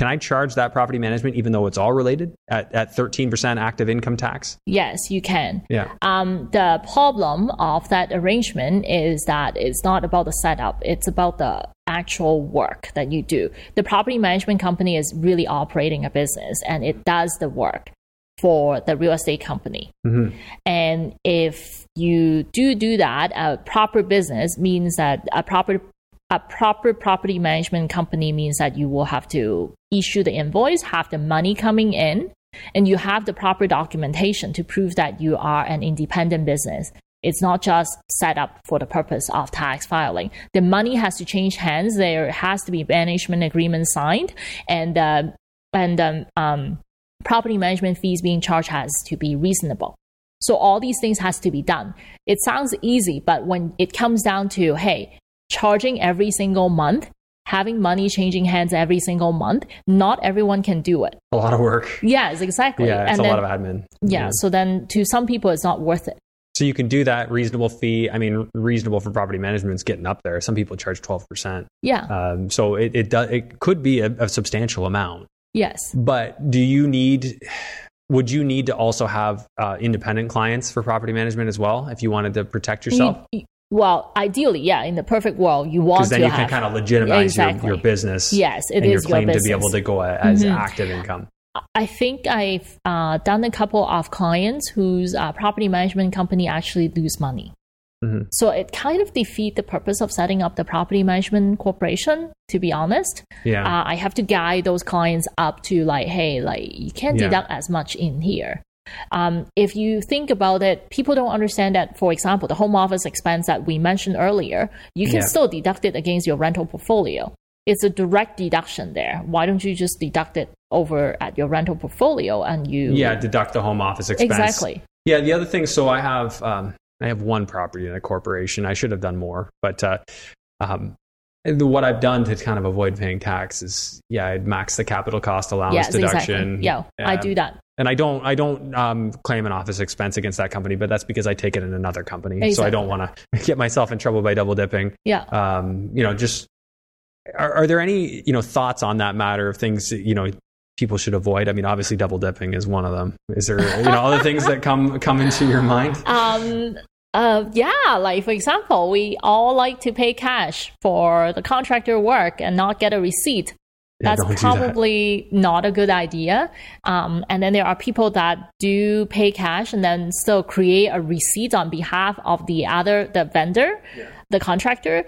A: can I charge that property management even though it's all related at at 13% active income tax?
B: Yes, you can.
A: Yeah.
B: Um, the problem of that arrangement is that it's not about the setup, it's about the actual work that you do. The property management company is really operating a business and it does the work for the real estate company. And if you do do that, a proper business means that a proper a proper property management company means that you will have to issue the invoice, have the money coming in, and you have the proper documentation to prove that you are an independent business. It's not just set up for the purpose of tax filing. The money has to change hands. There has to be management agreement signed, and uh, and um, um, property management fees being charged has to be reasonable. So all these things has to be done. It sounds easy, but when it comes down to hey, charging every single month, having money changing hands every single month, not everyone can do it.
A: A lot of work.
B: Yes, exactly.
A: Yeah, it's
B: and
A: a
B: then,
A: lot of admin.
B: yeah, so then to some people it's not worth it.
A: So you can do that reasonable fee. I mean, reasonable for property management is getting up there. Some people charge twelve percent.
B: Yeah.
A: Um, so it it does it could be a, a substantial amount.
B: yes.
A: But do you need? Would you need to also have uh, independent clients for property management as well if you wanted to protect yourself?
B: You- you- well, ideally, yeah. In the perfect world, you want
A: Because then
B: to
A: you
B: have.
A: can kind of legitimize
B: Exactly.
A: your, your business.
B: Yes, it
A: and your
B: is your
A: claim to be able to go as
B: Mhm.
A: active income.
B: I think I've uh, done a couple of clients whose uh, property management company actually lose money.
A: Mhm.
B: So it kind of defeat the purpose of setting up the property management corporation. To be honest,
A: Yeah.
B: uh, I have to guide those clients up to like, hey, like you can't
A: Yeah.
B: deduct as much in here. Um, if you think about it, people don't understand that. For example, the home office expense that we mentioned earlier, you can
A: Yeah.
B: still deduct it against your rental portfolio. It's a direct deduction there. Why don't you just deduct it over at your rental portfolio and you?
A: yeah, deduct the home office expense.
B: exactly.
A: Yeah, the other thing. So I have um, I have one property in a corporation. I should have done more, but uh, um, what I've done to kind of avoid paying tax is yeah, I'd max the capital cost allowance
B: Yes,
A: deduction.
B: exactly. Yeah, I
A: Um,
B: do that.
A: And I don't I don't um, claim an office expense against that company, but that's because I take it in another company. So I don't want to get myself in trouble by double dipping.
B: Yeah.
A: Um, you know, just are, are there any you know thoughts on that matter of things you know people should avoid? I mean, obviously double dipping is one of them. Is there you know other things that come come into your mind?
B: Um, uh, yeah, like for example, we all like to pay cash for the contractor work and not get a receipt.
A: Yeah,
B: That's
A: don't that.
B: probably not a good idea. Um, and then there are people that do pay cash and then still create a receipt on behalf of the other, the vendor, the contractor.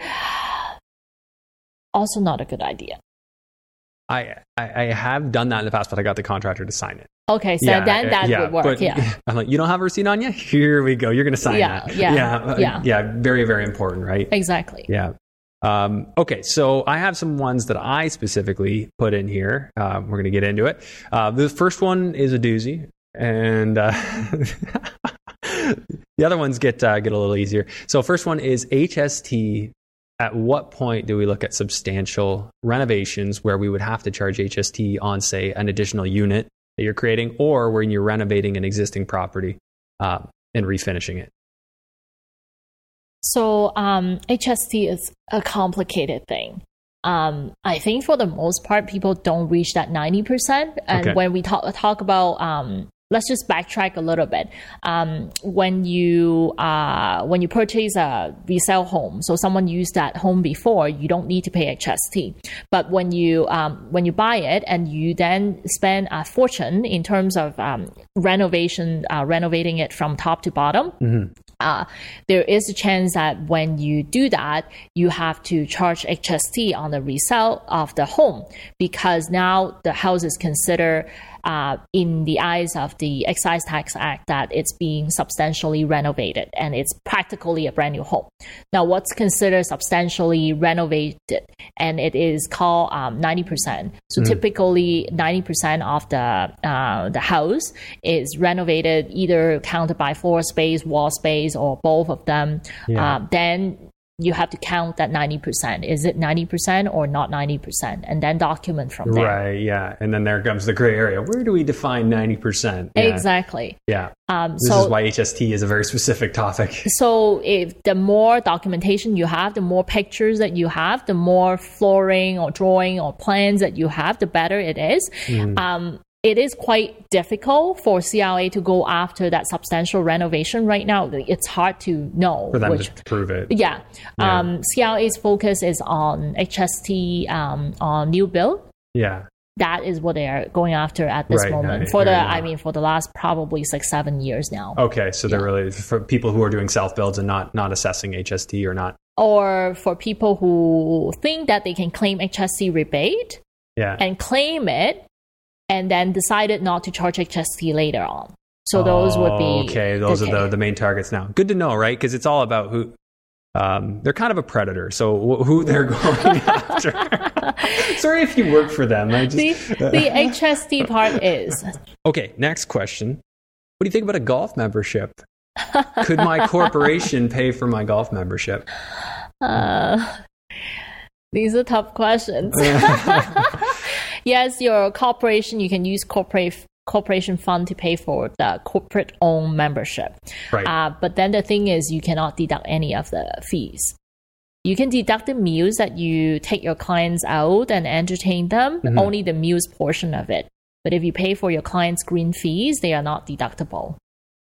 B: Also, not a good idea.
A: I, I I have done that in the past, but I got the contractor to sign it.
B: Okay, so then that
A: yeah,
B: would work.
A: but
B: yeah.
A: I'm like, you don't have a receipt on you? Here we go. You're going to sign
B: Yeah,
A: that.
B: yeah,
A: yeah,
B: yeah.
A: yeah. Very, very important, right?
B: Exactly.
A: Yeah. Um, okay, so I have some ones that I specifically put in here. Um, we're going to get into it. Uh, the first one is a doozy, and uh, the other ones get uh, get a little easier. So, first one is HST. At what point do we look at substantial renovations where we would have to charge HST on, say, an additional unit that you're creating, or when you're renovating an existing property uh, and refinishing it?
B: So um, HST is a complicated thing. Um, I think for the most part, people don't reach that ninety percent. And
A: Okay.
B: when we talk talk about, um, let's just backtrack a little bit. Um, when you uh, when you purchase a resale home, so someone used that home before, you don't need to pay HST. But when you um, when you buy it and you then spend a fortune in terms of um, renovation, uh, renovating it from top to bottom, uh, there is a chance that when you do that, you have to charge HST on the resale of the home because now the house is considered uh, in the eyes of the Excise Tax Act that it's being substantially renovated and it's practically a brand new home. Now, what's considered substantially renovated and it is called um, 90%. So typically 90% of the, uh, the house is renovated either counted by floor space, wall space, or both of them.
A: Yeah.
B: Um, then you have to count that 90%. Is it 90% or not 90%? And then document from there.
A: Right, yeah. And then there comes the gray area. Where do we define 90%? Yeah.
B: Exactly.
A: Yeah.
B: Um,
A: This
B: so
A: is why HST is a very specific topic.
B: So if the more documentation you have, the more pictures that you have, the more flooring or drawing or plans that you have, the better it is.
A: Mm.
B: Um, it is quite difficult for CRA to go after that substantial renovation right now. It's hard to know
A: For them
B: which.
A: to prove it.
B: Yeah.
A: Yeah.
B: Um, CRA's focus is on HST um, on new build.
A: Yeah.
B: That is what they are going after at this
A: Right,
B: moment. for the. I mean, for the last probably six, seven years now.
A: Okay, so they're really for people who are doing self builds and not not assessing HST or not.
B: or for people who think that they can claim HST rebate
A: Yeah.
B: and claim it and then decided not to charge HST later on. So those would be
A: Oh, okay. Those are the, the main targets now. Good to know, right? Because it's all about who. Um, they're kind of a predator, so wh- who they're going after. Sorry if you work for them. I just,
B: the, the HST part is
A: Okay, next question. What do you think about a golf membership? Could my corporation pay for my golf membership?
B: uh, these are tough questions. Yes, your corporation you can use corporate corporation fund to pay for the corporate owned membership.
A: Right.
B: Uh, but then the thing is, you cannot deduct any of the fees. You can deduct the meals that you take your clients out and entertain them,
A: Mhm.
B: only the meals portion of it. But if you pay for your clients' green fees, they are not deductible.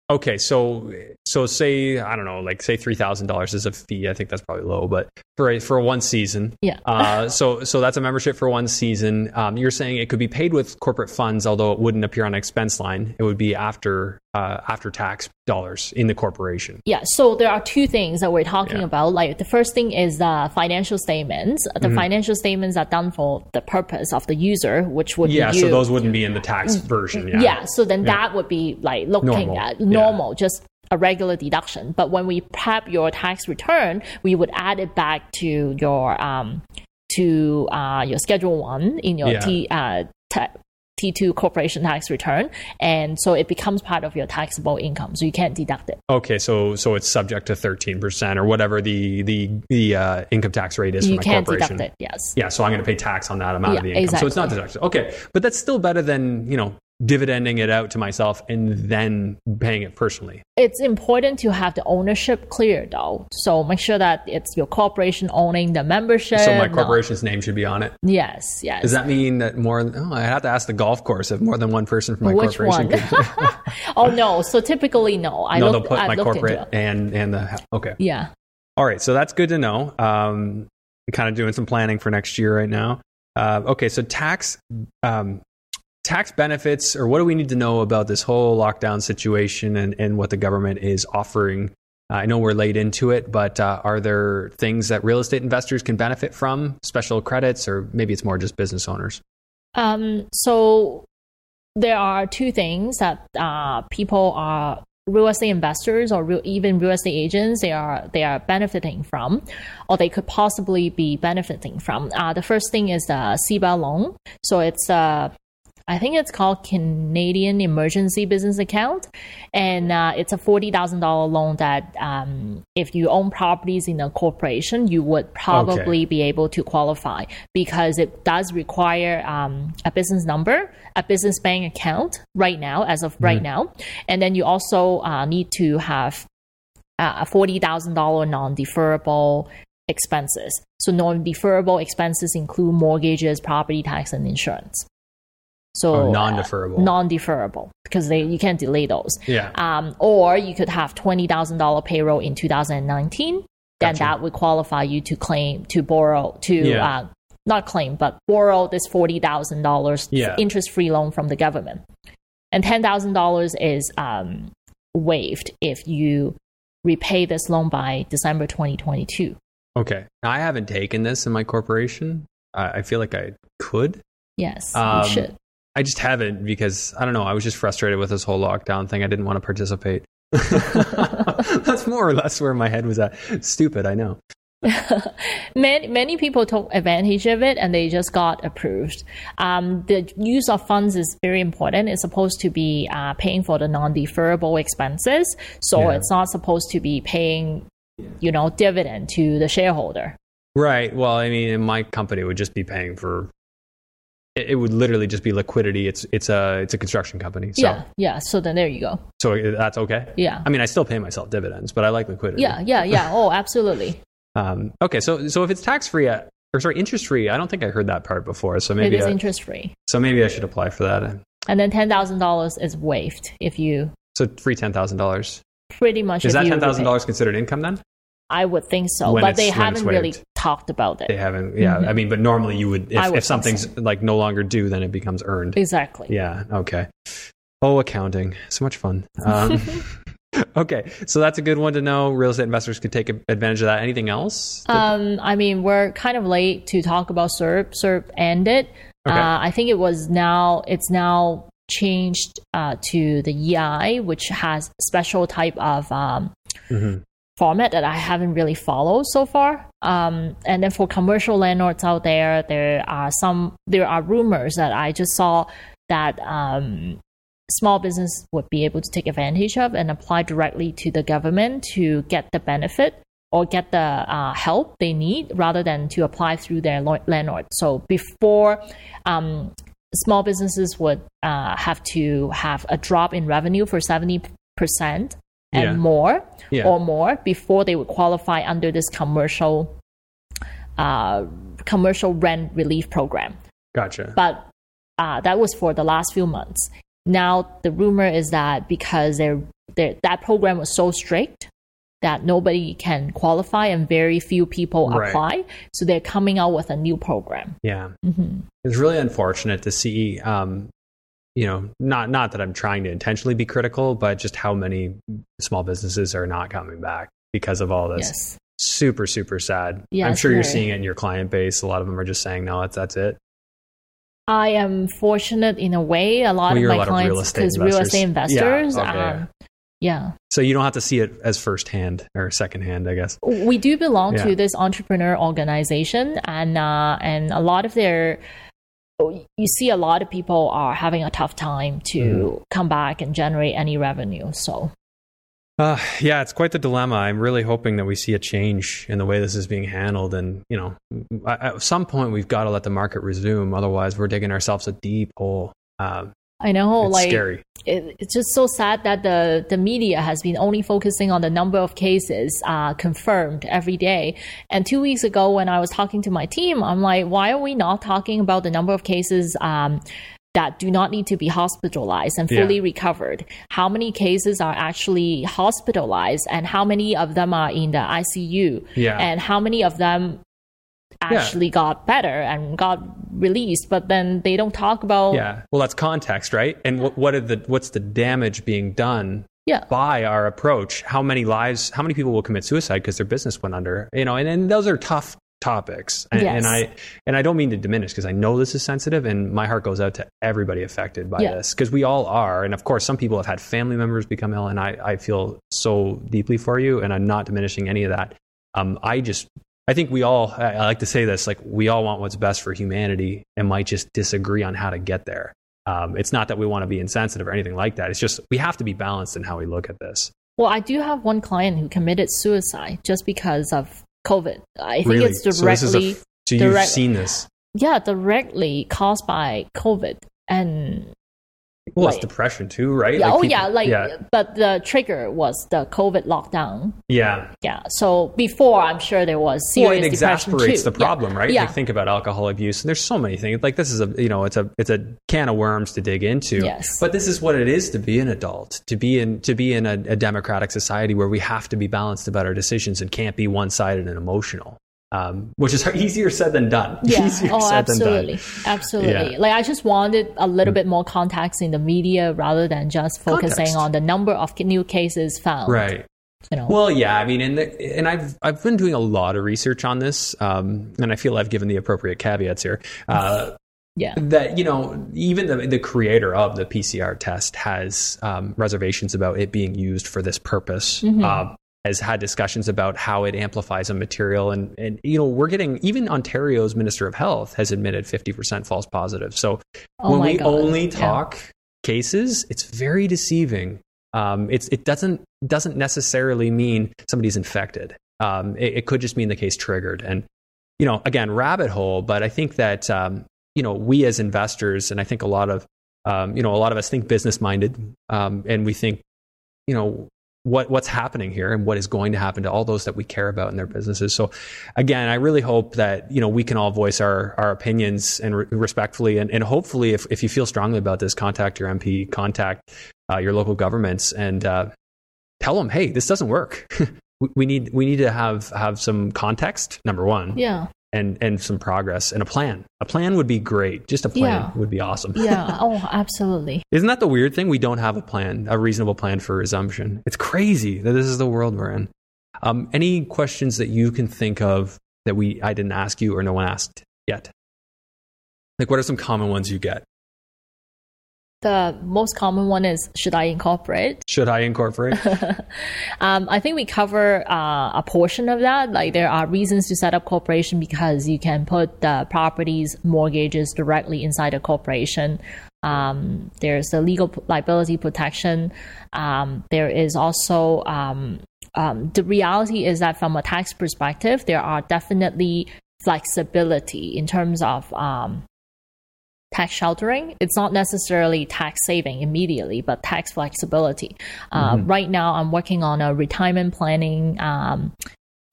A: Okay, so so say I don't know, like say three thousand dollars is a fee. I think that's probably low, but for a, for one season,
B: Yeah.
A: uh, so so that's a membership for one season. Um, you're saying it could be paid with corporate funds, although it wouldn't appear on an expense line. It would be after uh, after tax dollars in the corporation.
B: Yeah, so there are two things that we're talking
A: Yeah.
B: about. Like the first thing is the financial statements.
A: Mm-hmm.
B: The financial statements are done for the purpose of the user, which would be
A: Yeah,
B: so
A: those wouldn't be in the tax version. Yeah.
B: yeah. so then that would be like looking
A: Normal.
B: at
A: Yeah.
B: normal, just a regular deduction. But when we prep your tax return, we would add it back to your um to uh your schedule one in your
A: Yeah.
B: T uh ta- T2 corporation tax return and so it becomes part of your taxable income so you can't deduct it
A: Okay, so so it's subject to thirteen percent or whatever the the the uh, income tax rate is for
B: you
A: my
B: can't
A: corporation.
B: deduct it yes
A: Yeah, so I'm going to pay tax on that amount
B: Yeah,
A: of the income. So it's not
B: exactly.
A: deductible. Okay, but that's still better than you know dividending it out to myself and then paying it personally.
B: it's important to have the ownership clear though. So make sure that it's your corporation owning the membership.
A: So my corporation's name should be on it.
B: yes, yes.
A: Does that mean that more? Oh, I have to ask the golf course if more than one person from my
B: Which
A: corporation.
B: one?
A: Could,
B: oh no. So typically no. I
A: no,
B: looked,
A: they'll put
B: I
A: my corporate and and the okay.
B: Yeah.
A: All right, so that's good to know. Um, I'm kind of doing some planning for next year right now. Uh, okay, so tax um, tax benefits, or what do we need to know about this whole lockdown situation and, and what the government is offering? I know we're late into it, but uh, are there things that real estate investors can benefit from, special credits, or maybe it's more just business owners?
B: Um. So there are two things that uh, people are real estate investors or real, even real estate agents they are they are benefiting from or they could possibly be benefiting from uh, the first thing is the CEBA loan so it's uh, I think it's called Canadian Emergency Business Account, and uh, it's a forty thousand dollar loan that um, if you own properties in a corporation, you would probably be able to qualify because it does require um, a business number, a business bank account right now, as of right now, and then you also uh, need to have uh, a forty thousand dollar non-deferrable expenses. So non-deferrable expenses include mortgages, property tax, and insurance. So
A: Oh,
B: uh,
A: non-deferrable.
B: non-deferrable because they you can't delay those.
A: Yeah.
B: Um, or you could have twenty thousand dollar payroll in 2019. Then
A: Gotcha.
B: that would qualify you to claim to borrow to
A: Yeah.
B: uh, not claim but borrow this forty thousand dollars interest free loan from the government. And ten thousand dollars is um, waived if you repay this loan by December 2022.
A: Okay. Now, I haven't taken this in my corporation. I I feel like I could.
B: Yes,
A: Um,
B: you should.
A: I just haven't because I don't know. I was just frustrated with this whole lockdown thing. I didn't want to participate. That's more or less where my head was at. Stupid, I know.
B: many many people took advantage of it and they just got approved. Um, the use of funds is very important. It's supposed to be uh, paying for the non-deferrable expenses, so
A: Yeah.
B: it's not supposed to be paying, you know, dividend to the shareholder.
A: Right. Well, I mean, my company would just be paying for. It, it would literally just be liquidity. It's it's a it's a construction company. So
B: Yeah, yeah. So then there you go.
A: so that's okay.
B: Yeah,
A: I mean, I still pay myself dividends, but I like liquidity.
B: yeah, yeah, yeah. Oh, absolutely.
A: Um, okay. So so if it's tax free, or sorry, interest free, I don't think I heard that part before. So maybe
B: is
A: I,
B: interest free,
A: so maybe I should apply for that.
B: and then ten thousand dollars is waived if you
A: So free ten thousand dollars.
B: pretty much.
A: Is that ten thousand dollars considered income then?
B: I would think so,
A: When
B: but they haven't really. Talked about it.
A: They haven't. Yeah. I mean, but normally you would if,
B: Mm-hmm. Would
A: if something's
B: think
A: like no longer due, then it becomes earned.
B: Exactly.
A: Yeah. Okay. Oh, accounting. So much fun. Um, okay. So that's a good one to know. Real estate investors could take advantage of that. Anything else?
B: Um, I mean, we're kind of late to talk about CERB. CERB ended.
A: Okay.
B: Uh, I think it was now. It's now changed uh, to the EI, which has special type of um,
A: Mhm.
B: Format that I haven't really followed so far. Um, and then for commercial landlords out there, there are some. There are rumors that I just saw that um, small business would be able to take advantage of and apply directly to the government to get the benefit or get the uh, help they need rather than to apply through their landlord. So before um, small businesses would uh, have to have a drop in revenue for 70% and
A: Yeah.
B: more
A: Yeah.
B: or more before they would qualify under this commercial uh, commercial rent relief program
A: Gotcha.
B: but uh, that was for the last few months. Now the rumor is that because they're, they're, that program was so strict that nobody can qualify and very few people
A: Right.
B: apply, so they're coming out with a new program.
A: Yeah.
B: hmm
A: It's really unfortunate to see, um, you know, not not that I'm trying to intentionally be critical, but just how many small businesses are not coming back because of all this.
B: Yes.
A: Super, super sad.
B: Yeah,
A: I'm sure you're
B: very-
A: seeing it in your client base. A lot of them are just saying, no, that's that's it.
B: I am fortunate in a way. A lot
A: Well,
B: of my
A: lot real
B: clients,
A: estate
B: because real
A: investors.
B: estate investors,
A: Yeah, okay,
B: um, yeah.
A: So you don't have to see it as firsthand or secondhand, I guess.
B: we do belong
A: Yeah.
B: to this entrepreneur organization and uh, and a lot of their you see a lot of people are having a tough time to
A: Mm-hmm.
B: come back and generate any revenue so
A: Uh, yeah, it's quite the dilemma. I'm really hoping that we see a change in the way this is being handled. And, you know, at some point we've got to let the market resume. Otherwise, we're digging ourselves a deep hole. Um,
B: i know
A: it's
B: like
A: scary.
B: it, it's just so sad that the the media has been only focusing on the number of cases uh, confirmed every day. And two weeks ago, when I was talking to my team, I'm like, why are we not talking about the number of cases? Um, that do not need to be hospitalized and
A: Yeah.
B: fully recovered. How many cases are actually hospitalized, and how many of them are in the ICU?
A: Yeah.
B: And how many of them actually got better and got released, but then they don't talk about
A: Yeah. Well, that's context, right? And what, what are the what's the damage being done
B: yeah.
A: by our approach? How many lives? How many people will commit suicide because their business went under? You know, and, and those are tough topics. And,
B: Yes.
A: and I and I don't mean to diminish because I know this is sensitive, and my heart goes out to everybody affected by
B: Yeah.
A: this because we all are. And of course, some people have had family members become ill, and I I feel so deeply for you, and I'm not diminishing any of that. Um, I just I think we all, I like to say this, like we all want what's best for humanity and might just disagree on how to get there. Um, it's not that we want to be insensitive or anything like that. It's just we have to be balanced in how we look at this.
B: Well, I do have one client who committed suicide just because of COVID. I think
A: really.
B: it's
A: so this is a
B: directly,
A: f- so you've
B: direct-
A: seen this.
B: yeah, directly caused by COVID. And
A: Well, it's
B: Like-
A: depression too, right?
B: yeah, oh
A: people-
B: yeah, like,
A: yeah,
B: but the trigger was the COVID lockdown.
A: yeah.
B: Yeah. So before, I'm sure there was
A: Well, it exasperates the problem,
B: yeah.
A: right?
B: Yeah.
A: Like think about alcohol abuse, and there's so many things. Like this is a you know it's a it's a can of worms to dig into.
B: Yes.
A: But this is what it is to be an adult, to be in to be in a, a democratic society where we have to be balanced about our decisions and can't be one sided and emotional. Um, which is easier said than done.
B: Yeah.
A: easier
B: Oh,
A: said than done.
B: absolutely. Absolutely.
A: Yeah.
B: Like I just wanted a little bit more context in the media rather than just focusing
A: Context.
B: on the number of new cases found.
A: Right.
B: You know.
A: Well, yeah, I mean, and the, and I've I've been doing a lot of research on this, um, and I feel I've given the appropriate caveats here. Uh,
B: yeah.
A: that you know even the the creator of the PCR test has um, reservations about it being used for this purpose.
B: Mm-hmm.
A: Um, has had discussions about how it amplifies a material, and and you know we're getting even Ontario's Minister of Health has admitted fifty percent false positive. So
B: Oh
A: when we
B: God.
A: only
B: Yeah.
A: talk cases, it's very deceiving. Um, it's it doesn't doesn't necessarily mean somebody's infected. Um, it, it could just mean the case triggered, and you know, again, rabbit hole. But I think that um, you know, we as investors, and I think a lot of um, you know, a lot of us think business minded, um, and we think, you know, what what's happening here and what is going to happen to all those that we care about in their businesses. So, again, I really hope that you know we can all voice our our opinions and re- respectfully, and, and hopefully, if if you feel strongly about this, contact your MP, contact uh, your local governments, and uh, tell them, hey, this doesn't work. we, we need we need to have have some context. Number one,
B: Yeah.
A: And and some progress and a plan. A plan would be great. Just a plan
B: Yeah.
A: would be awesome.
B: Yeah. oh, absolutely.
A: Isn't that the weird thing? We don't have a plan, a reasonable plan for resumption. It's crazy that this is the world we're in. Um, any questions that you can think of that we I didn't ask you or no one asked yet? Like, what are some common ones you get?
B: The most common one is should I incorporate?
A: Should I incorporate?
B: Um, I think we cover uh, a portion of that. Like there are reasons to set up corporation because you can put the properties, mortgages directly inside a corporation. Um, there's the legal liability protection. Um, there is also um, um, the reality is that from a tax perspective, there are definitely flexibility in terms of um, tax sheltering. It's not necessarily tax saving immediately, but tax flexibility. Uh,
A: Mm-hmm.
B: Right now, I'm working on a retirement planning um,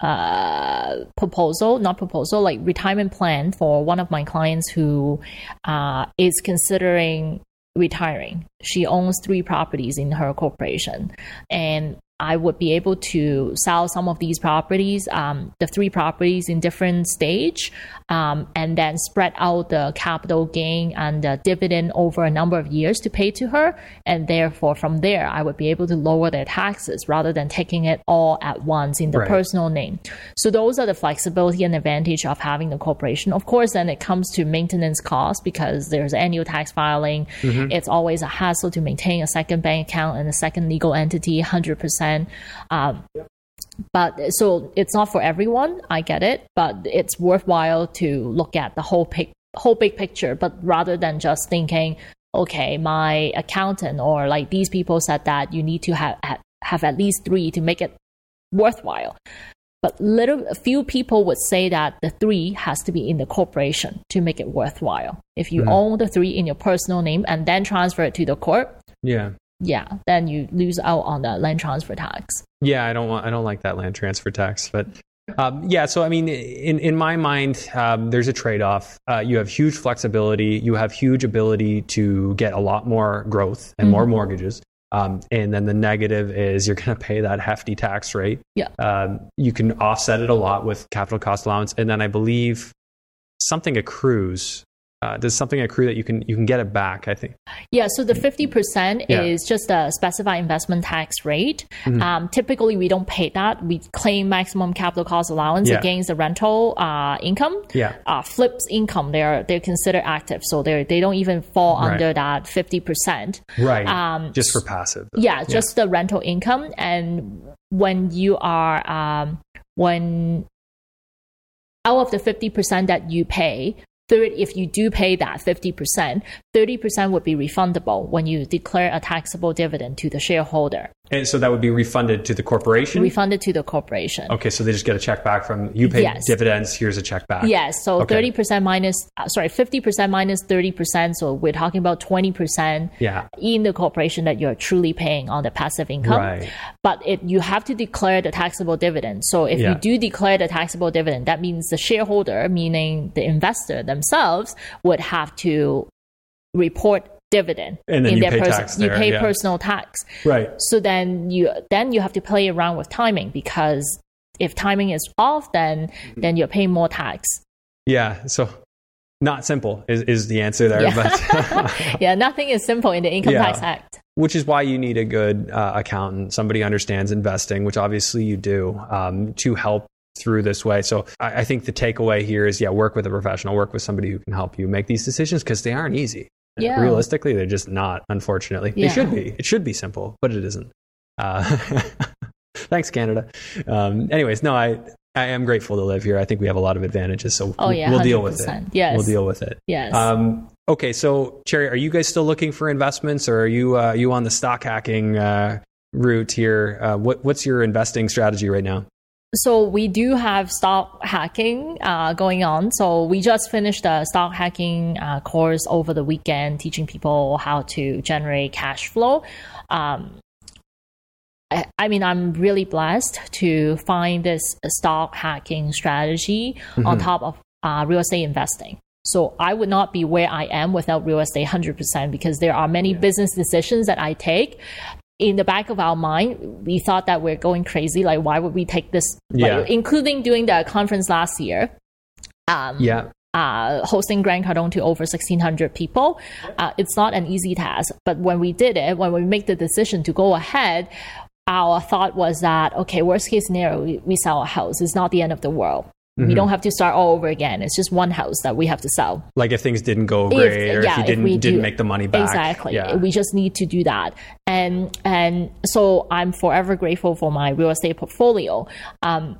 B: uh, proposal, not proposal, like retirement plan for one of my clients who uh, is considering retiring. She owns three properties in her corporation, and I would be able to sell some of these properties, um, the three properties in different stage, um, and then spread out the capital gain and the dividend over a number of years to pay to her. And therefore, from there, I would be able to lower their taxes rather than taking it all at once in the
A: Right.
B: personal name. So those are the flexibility and advantage of having the corporation. Of course, then it comes to maintenance costs because there's annual tax filing. It's always a hassle to maintain a second bank account and a second legal entity, 100%. Um, but so it's not for everyone. I get it, but it's worthwhile to look at the whole pic, whole big picture. But rather than just thinking, okay, my accountant or like these people said that you need to have have, at least three to make it worthwhile. But little a few people would say that the three has to be in the corporation to make it worthwhile. If you own the three in your personal name and then transfer it to the corp,
A: Yeah.
B: Yeah, then you lose out on the land transfer tax.
A: Yeah, I don't want. I don't like that land transfer tax, but um, yeah. So I mean, in in my mind, um, there's a trade off. Uh, you have huge flexibility. You have huge ability to get a lot more growth and more mortgages. Um, and then the negative is you're going to pay that hefty tax rate.
B: Yeah.
A: Um, you can offset it a lot with capital cost allowance, and then I believe something accrues. Uh, does something accrue that you can you can get it back? I think.
B: Yeah, so the 50%
A: Yeah.
B: is just a specified investment tax rate.
A: Mm-hmm.
B: Um, typically, we don't pay that. We claim maximum capital cost allowance
A: Yeah.
B: against the rental uh, income.
A: Yeah.
B: Uh, flips income, they're, they're considered active, so they're, they don't even fall
A: Right.
B: under that 50%.
A: Right.
B: Um,
A: Just for passive.
B: Yeah, just the rental income. And when you are, um, when out of the 50% that you pay, third, if you do pay that 50%, 30% would be refundable when you declare a taxable dividend to the shareholder,
A: And so that would be refunded to the corporation.
B: refunded to the corporation.
A: Okay, so they just get a check back from you paid
B: Yes.
A: dividends. Here's a check back.
B: Yes, so
A: Okay.
B: 30% minus, uh, sorry, 50% minus 30%. So we're talking about 20%
A: Yeah.
B: in the corporation that you're truly paying on the passive income.
A: Right.
B: But it, you have to declare the taxable dividend. So if
A: Yeah.
B: you do declare the taxable dividend, that means the shareholder, meaning the investor themselves, would have to report dividend
A: And then
B: in
A: you
B: their
A: pay
B: person.
A: tax
B: you pay
A: yeah.
B: personal tax.
A: Right.
B: So then you then you have to play around with timing because if timing is off, then
A: Mm-hmm.
B: then you're paying more tax.
A: Yeah. So not simple is, is the answer there,
B: Yeah.
A: but
B: yeah, nothing is simple in the Income
A: Yeah.
B: Tax Act.
A: which is why you need a good uh, accountant, somebody understands investing, which obviously you do, um, to help through this way. So I, I think the takeaway here is, yeah, work with a professional, work with somebody who can help you make these decisions because they aren't easy.
B: Yeah.
A: Realistically, they're just not. Unfortunately,
B: Yeah.
A: they should be. It should be simple, but it isn't. Uh, thanks, Canada. Um, anyways, no, I. I am grateful to live here. I think we have a lot of advantages, so
B: Oh,
A: we'll-
B: yeah,
A: we'll deal with it.
B: Yes.
A: We'll deal with it.
B: Yes.
A: Um, okay, so Cherry, are you guys still looking for investments, or are you uh, you on the stock hacking uh, route here? Uh, what what's your investing strategy right now?
B: So we do have stock hacking uh, going on. So we just finished a stock hacking uh, course over the weekend, teaching people how to generate cash flow. Um, I, I mean, I'm really blessed to find this stock hacking strategy on top of uh, real estate investing. So I would not be where I am without real estate 100% because there are many business decisions that I take in the back of our mind, we thought that we're going crazy. Like, why would we take this?
A: Yeah.
B: Like, including doing the conference last year. Um,
A: Yeah,
B: uh, hosting Grant Cardone to over 1,600 people. Uh, it's not an easy task, but when we did it, when we make the decision to go ahead, our thought was that okay, worst case scenario, we, we sell a house. It's not the end of the world.
A: Mm-hmm.
B: We don't have to start all over again. It's just one house that we have to sell.
A: like if things didn't go great, or
B: yeah,
A: if you didn't
B: we
A: didn't
B: do-
A: make the money back.
B: Exactly.
A: Yeah.
B: We just need to do that. And and so I'm forever grateful for my real estate portfolio. Um,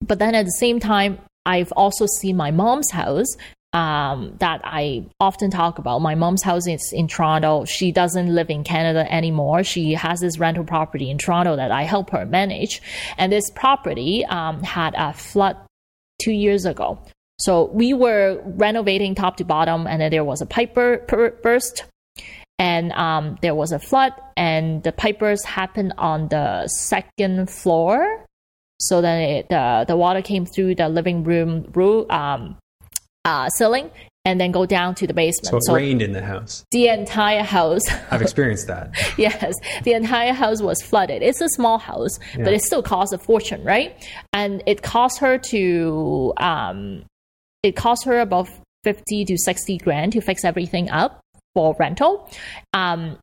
B: but then at the same time, I've also seen my mom's house um, that I often talk about. My mom's house is in Toronto. She doesn't live in Canada anymore. She has this rental property in Toronto that I help her manage. And this property um, had a flood two years ago. So we were renovating top to bottom, and then there was a pipe bur- bur- burst, and um, there was a flood, and the pipe burst happened on the second floor. So then it, the the water came through the living room roof, um, uh, ceiling and then go down to the basement.
A: So it rained in the house.
B: The entire house.
A: I've experienced that.
B: yes, the entire house was flooded. It's a small house, yeah. but it still cost a fortune, right? And it cost her to um, it cost her about fifty to sixty grand to fix everything up for rental. Um,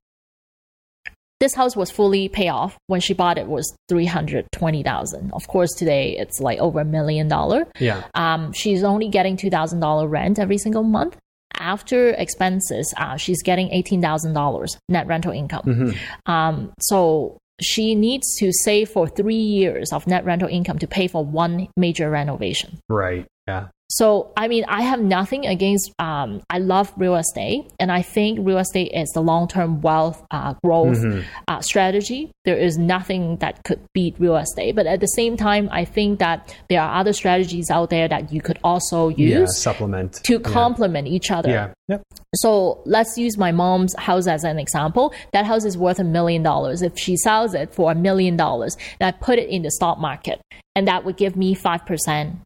B: this house was fully paid off. When she bought it was 320000 of course today it's like over a million dollar.
A: Yeah.
B: Um, she's only getting $2000 rent every single month. After expenses uh, she's getting $18000 net rental income. Mm-hmm. um, so she needs to save for three years of net rental income to pay for one major renovation.
A: Right. Yeah
B: so, I mean, I have nothing against, um, I love real estate, and I think real estate is the long term wealth uh, growth mm-hmm. uh, strategy. There is nothing that could beat real estate. But at the same time, I think that there are other strategies out there that you could also use
A: yeah, supplement
B: to complement
A: yeah.
B: each other.
A: Yeah. Yep.
B: So let's use my mom's house as an example. That house is worth a million dollars. If she sells it for a million dollars, and I put it in the stock market, and that would give me 5%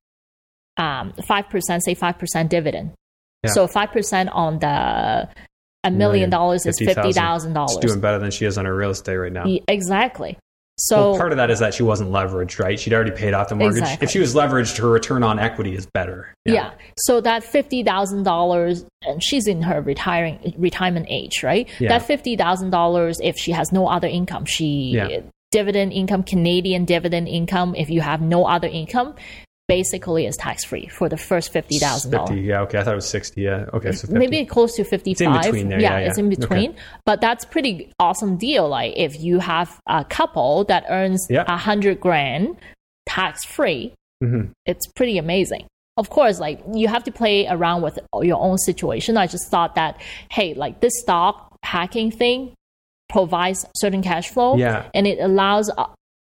B: um, 5%, say 5% dividend. Yeah. So 5% on the a million dollars is fifty thousand dollars.
A: Doing better than she is on her real estate right now.
B: Exactly. So
A: well, part of that is that she wasn't leveraged, right? She'd already paid off the mortgage. Exactly. If she was leveraged, her return on equity is better.
B: Yeah. yeah. So that fifty thousand dollars, and she's in her retiring retirement age, right? Yeah. That fifty thousand dollars, if she has no other income, she yeah. dividend income, Canadian dividend income. If you have no other income, basically is tax free for the first fifty thousand dollars.
A: Yeah, okay. I thought it was sixty. Yeah, okay. So
B: 50. maybe close to fifty five.
A: Yeah, yeah,
B: it's in between. Okay. But that's pretty awesome deal. Like if you have a couple that earns a yeah. hundred grand tax free, mm-hmm. it's pretty amazing. Of course, like you have to play around with your own situation. I just thought that hey, like this stock hacking thing provides certain cash flow
A: yeah.
B: and it allows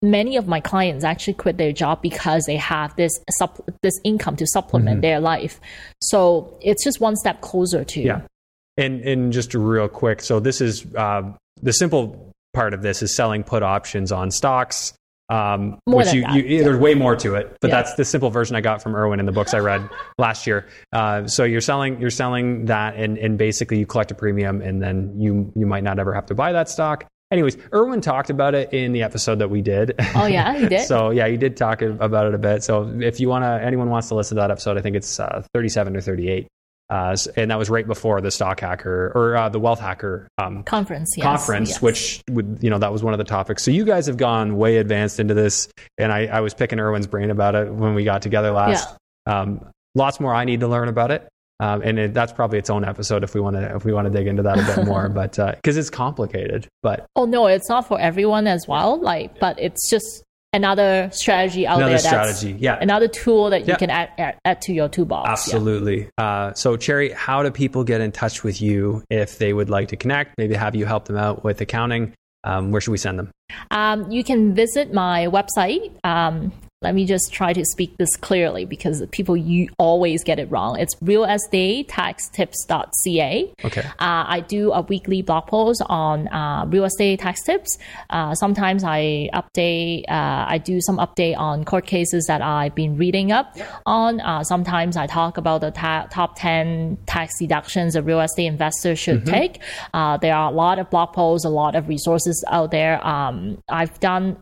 B: many of my clients actually quit their job because they have this sup- this income to supplement mm-hmm. their life. So it's just one step closer to
A: yeah. And and just real quick, so this is uh, the simple part of this is selling put options on stocks. Um, which
B: you,
A: you, yeah. there's way more to it, but yeah. that's the simple version I got from Erwin in the books I read last year. Uh, so you're selling you're selling that, and and basically you collect a premium, and then you you might not ever have to buy that stock. Anyways, Erwin talked about it in the episode that we did.
B: Oh yeah, he did.
A: so yeah, he did talk about it a bit. So if you want to, anyone wants to listen to that episode, I think it's uh, 37 or 38. Uh, and that was right before the stock hacker or uh, the wealth hacker um,
B: conference. Yes,
A: conference,
B: yes.
A: which would you know that was one of the topics. So you guys have gone way advanced into this, and I, I was picking Erwin's brain about it when we got together last. Yeah. Um, lots more I need to learn about it. Um, and it, that's probably its own episode if we want to if we want to dig into that a bit more, but because uh, it's complicated. But
B: oh no, it's not for everyone as well. Like, but it's just another strategy out
A: another
B: there.
A: strategy, yeah.
B: Another tool that you can add, add, add, to your toolbox.
A: Absolutely. Yeah. Uh, so, Cherry, how do people get in touch with you if they would like to connect? Maybe have you help them out with accounting. Um, where should we send them?
B: Um, you can visit my website, um, let me just try to speak this clearly because people you always get it wrong. It's realestatetaxtips.ca.
A: Okay. Uh,
B: I do a weekly blog post on uh, real estate tax tips. Uh, sometimes I update. Uh, I do some update on court cases that I've been reading up on. Uh, sometimes I talk about the ta- top ten tax deductions a real estate investor should mm-hmm. take. Uh, there are a lot of blog posts, a lot of resources out there. Um, I've done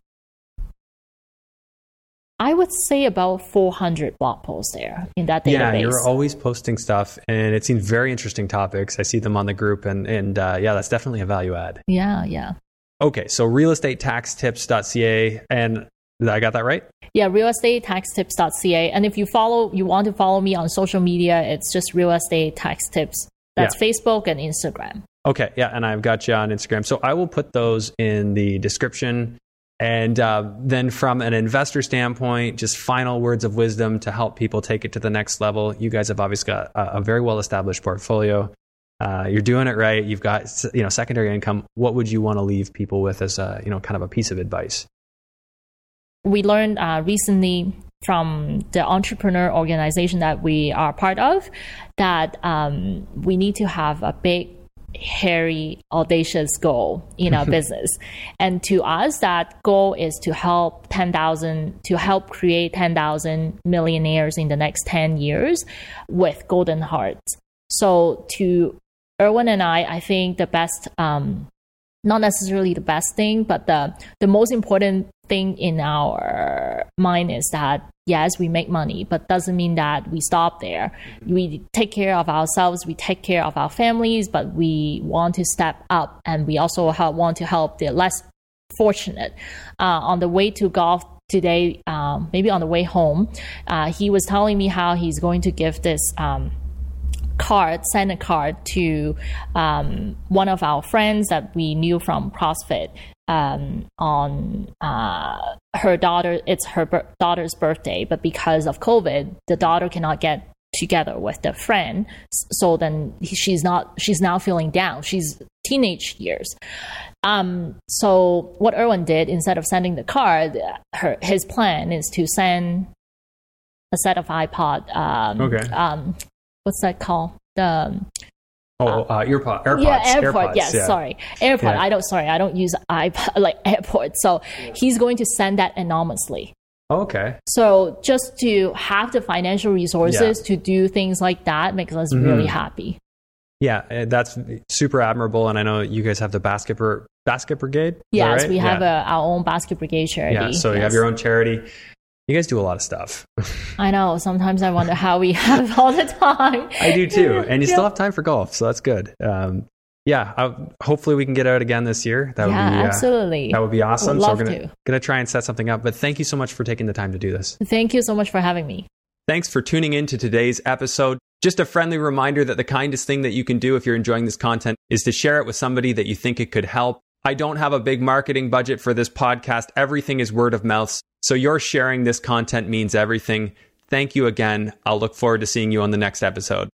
B: I would say about 400 blog posts there in that database.
A: Yeah, you're always posting stuff, and it seems very interesting topics. I see them on the group, and and uh, yeah, that's definitely a value add.
B: Yeah, yeah.
A: Okay, so realestatetaxtips.ca, and I got that right?
B: Yeah, realestatetaxtips.ca, and if you follow, you want to follow me on social media, it's just real estate tax tips. That's yeah. Facebook and Instagram.
A: Okay, yeah, and I've got you on Instagram, so I will put those in the description and uh, then, from an investor standpoint, just final words of wisdom to help people take it to the next level. You guys have obviously got a, a very well established portfolio. Uh, you're doing it right. You've got you know secondary income. What would you want to leave people with as a you know kind of a piece of advice?
B: We learned uh, recently from the entrepreneur organization that we are part of that um, we need to have a big hairy, audacious goal in our business. And to us, that goal is to help 10,000, to help create 10,000 millionaires in the next 10 years with golden hearts. So to Erwin and I, I think the best, um, not necessarily the best thing, but the, the most important thing in our mind is that yes, we make money, but doesn't mean that we stop there. We take care of ourselves, we take care of our families, but we want to step up and we also help, want to help the less fortunate. Uh, on the way to golf today, um, maybe on the way home, uh, he was telling me how he's going to give this. Um, card, send a card to um, one of our friends that we knew from CrossFit um, on uh, her daughter. It's her ber- daughter's birthday, but because of COVID, the daughter cannot get together with the friend. So then she's not. She's now feeling down. She's teenage years. Um, so what Erwin did instead of sending the card, her his plan is to send a set of iPod. Um,
A: okay.
B: Um, what's that called? The
A: Oh, uh, earpod, AirPods.
B: Yeah, AirPod.
A: AirPods,
B: yes,
A: yeah.
B: sorry, AirPod.
A: Yeah.
B: I don't. Sorry, I don't use iPod like AirPods. So he's going to send that anonymously.
A: Oh, okay.
B: So just to have the financial resources to do things like that makes us
A: Mm-hmm.
B: really happy.
A: Yeah, uh, that's super admirable. And I know you guys have the basket, basket brigade.
B: Yes,
A: right?
B: we have
A: yeah.
B: a, our own basket brigade charity.
A: Yeah, so you have your own charity. You guys do a lot of stuff.
B: I know. Sometimes I wonder how we have all the time.
A: I do too, and you
B: Yeah.
A: still have time for golf, so that's good. Um, yeah, I, hopefully we can get out again this year. That would
B: yeah,
A: be uh,
B: absolutely.
A: that would be awesome.
B: Would
A: so we're gonna
B: to.
A: gonna try and set something up. But thank you so much for taking the time to do this.
B: Thank you so much for having me.
A: Thanks for tuning in to today's episode. Just a friendly reminder that the kindest thing that you can do if you're enjoying this content is to share it with somebody that you think it could help. I don't have a big marketing budget for this podcast. Everything is word of mouth. So your sharing this content means everything. Thank you again. I'll look forward to seeing you on the next episode.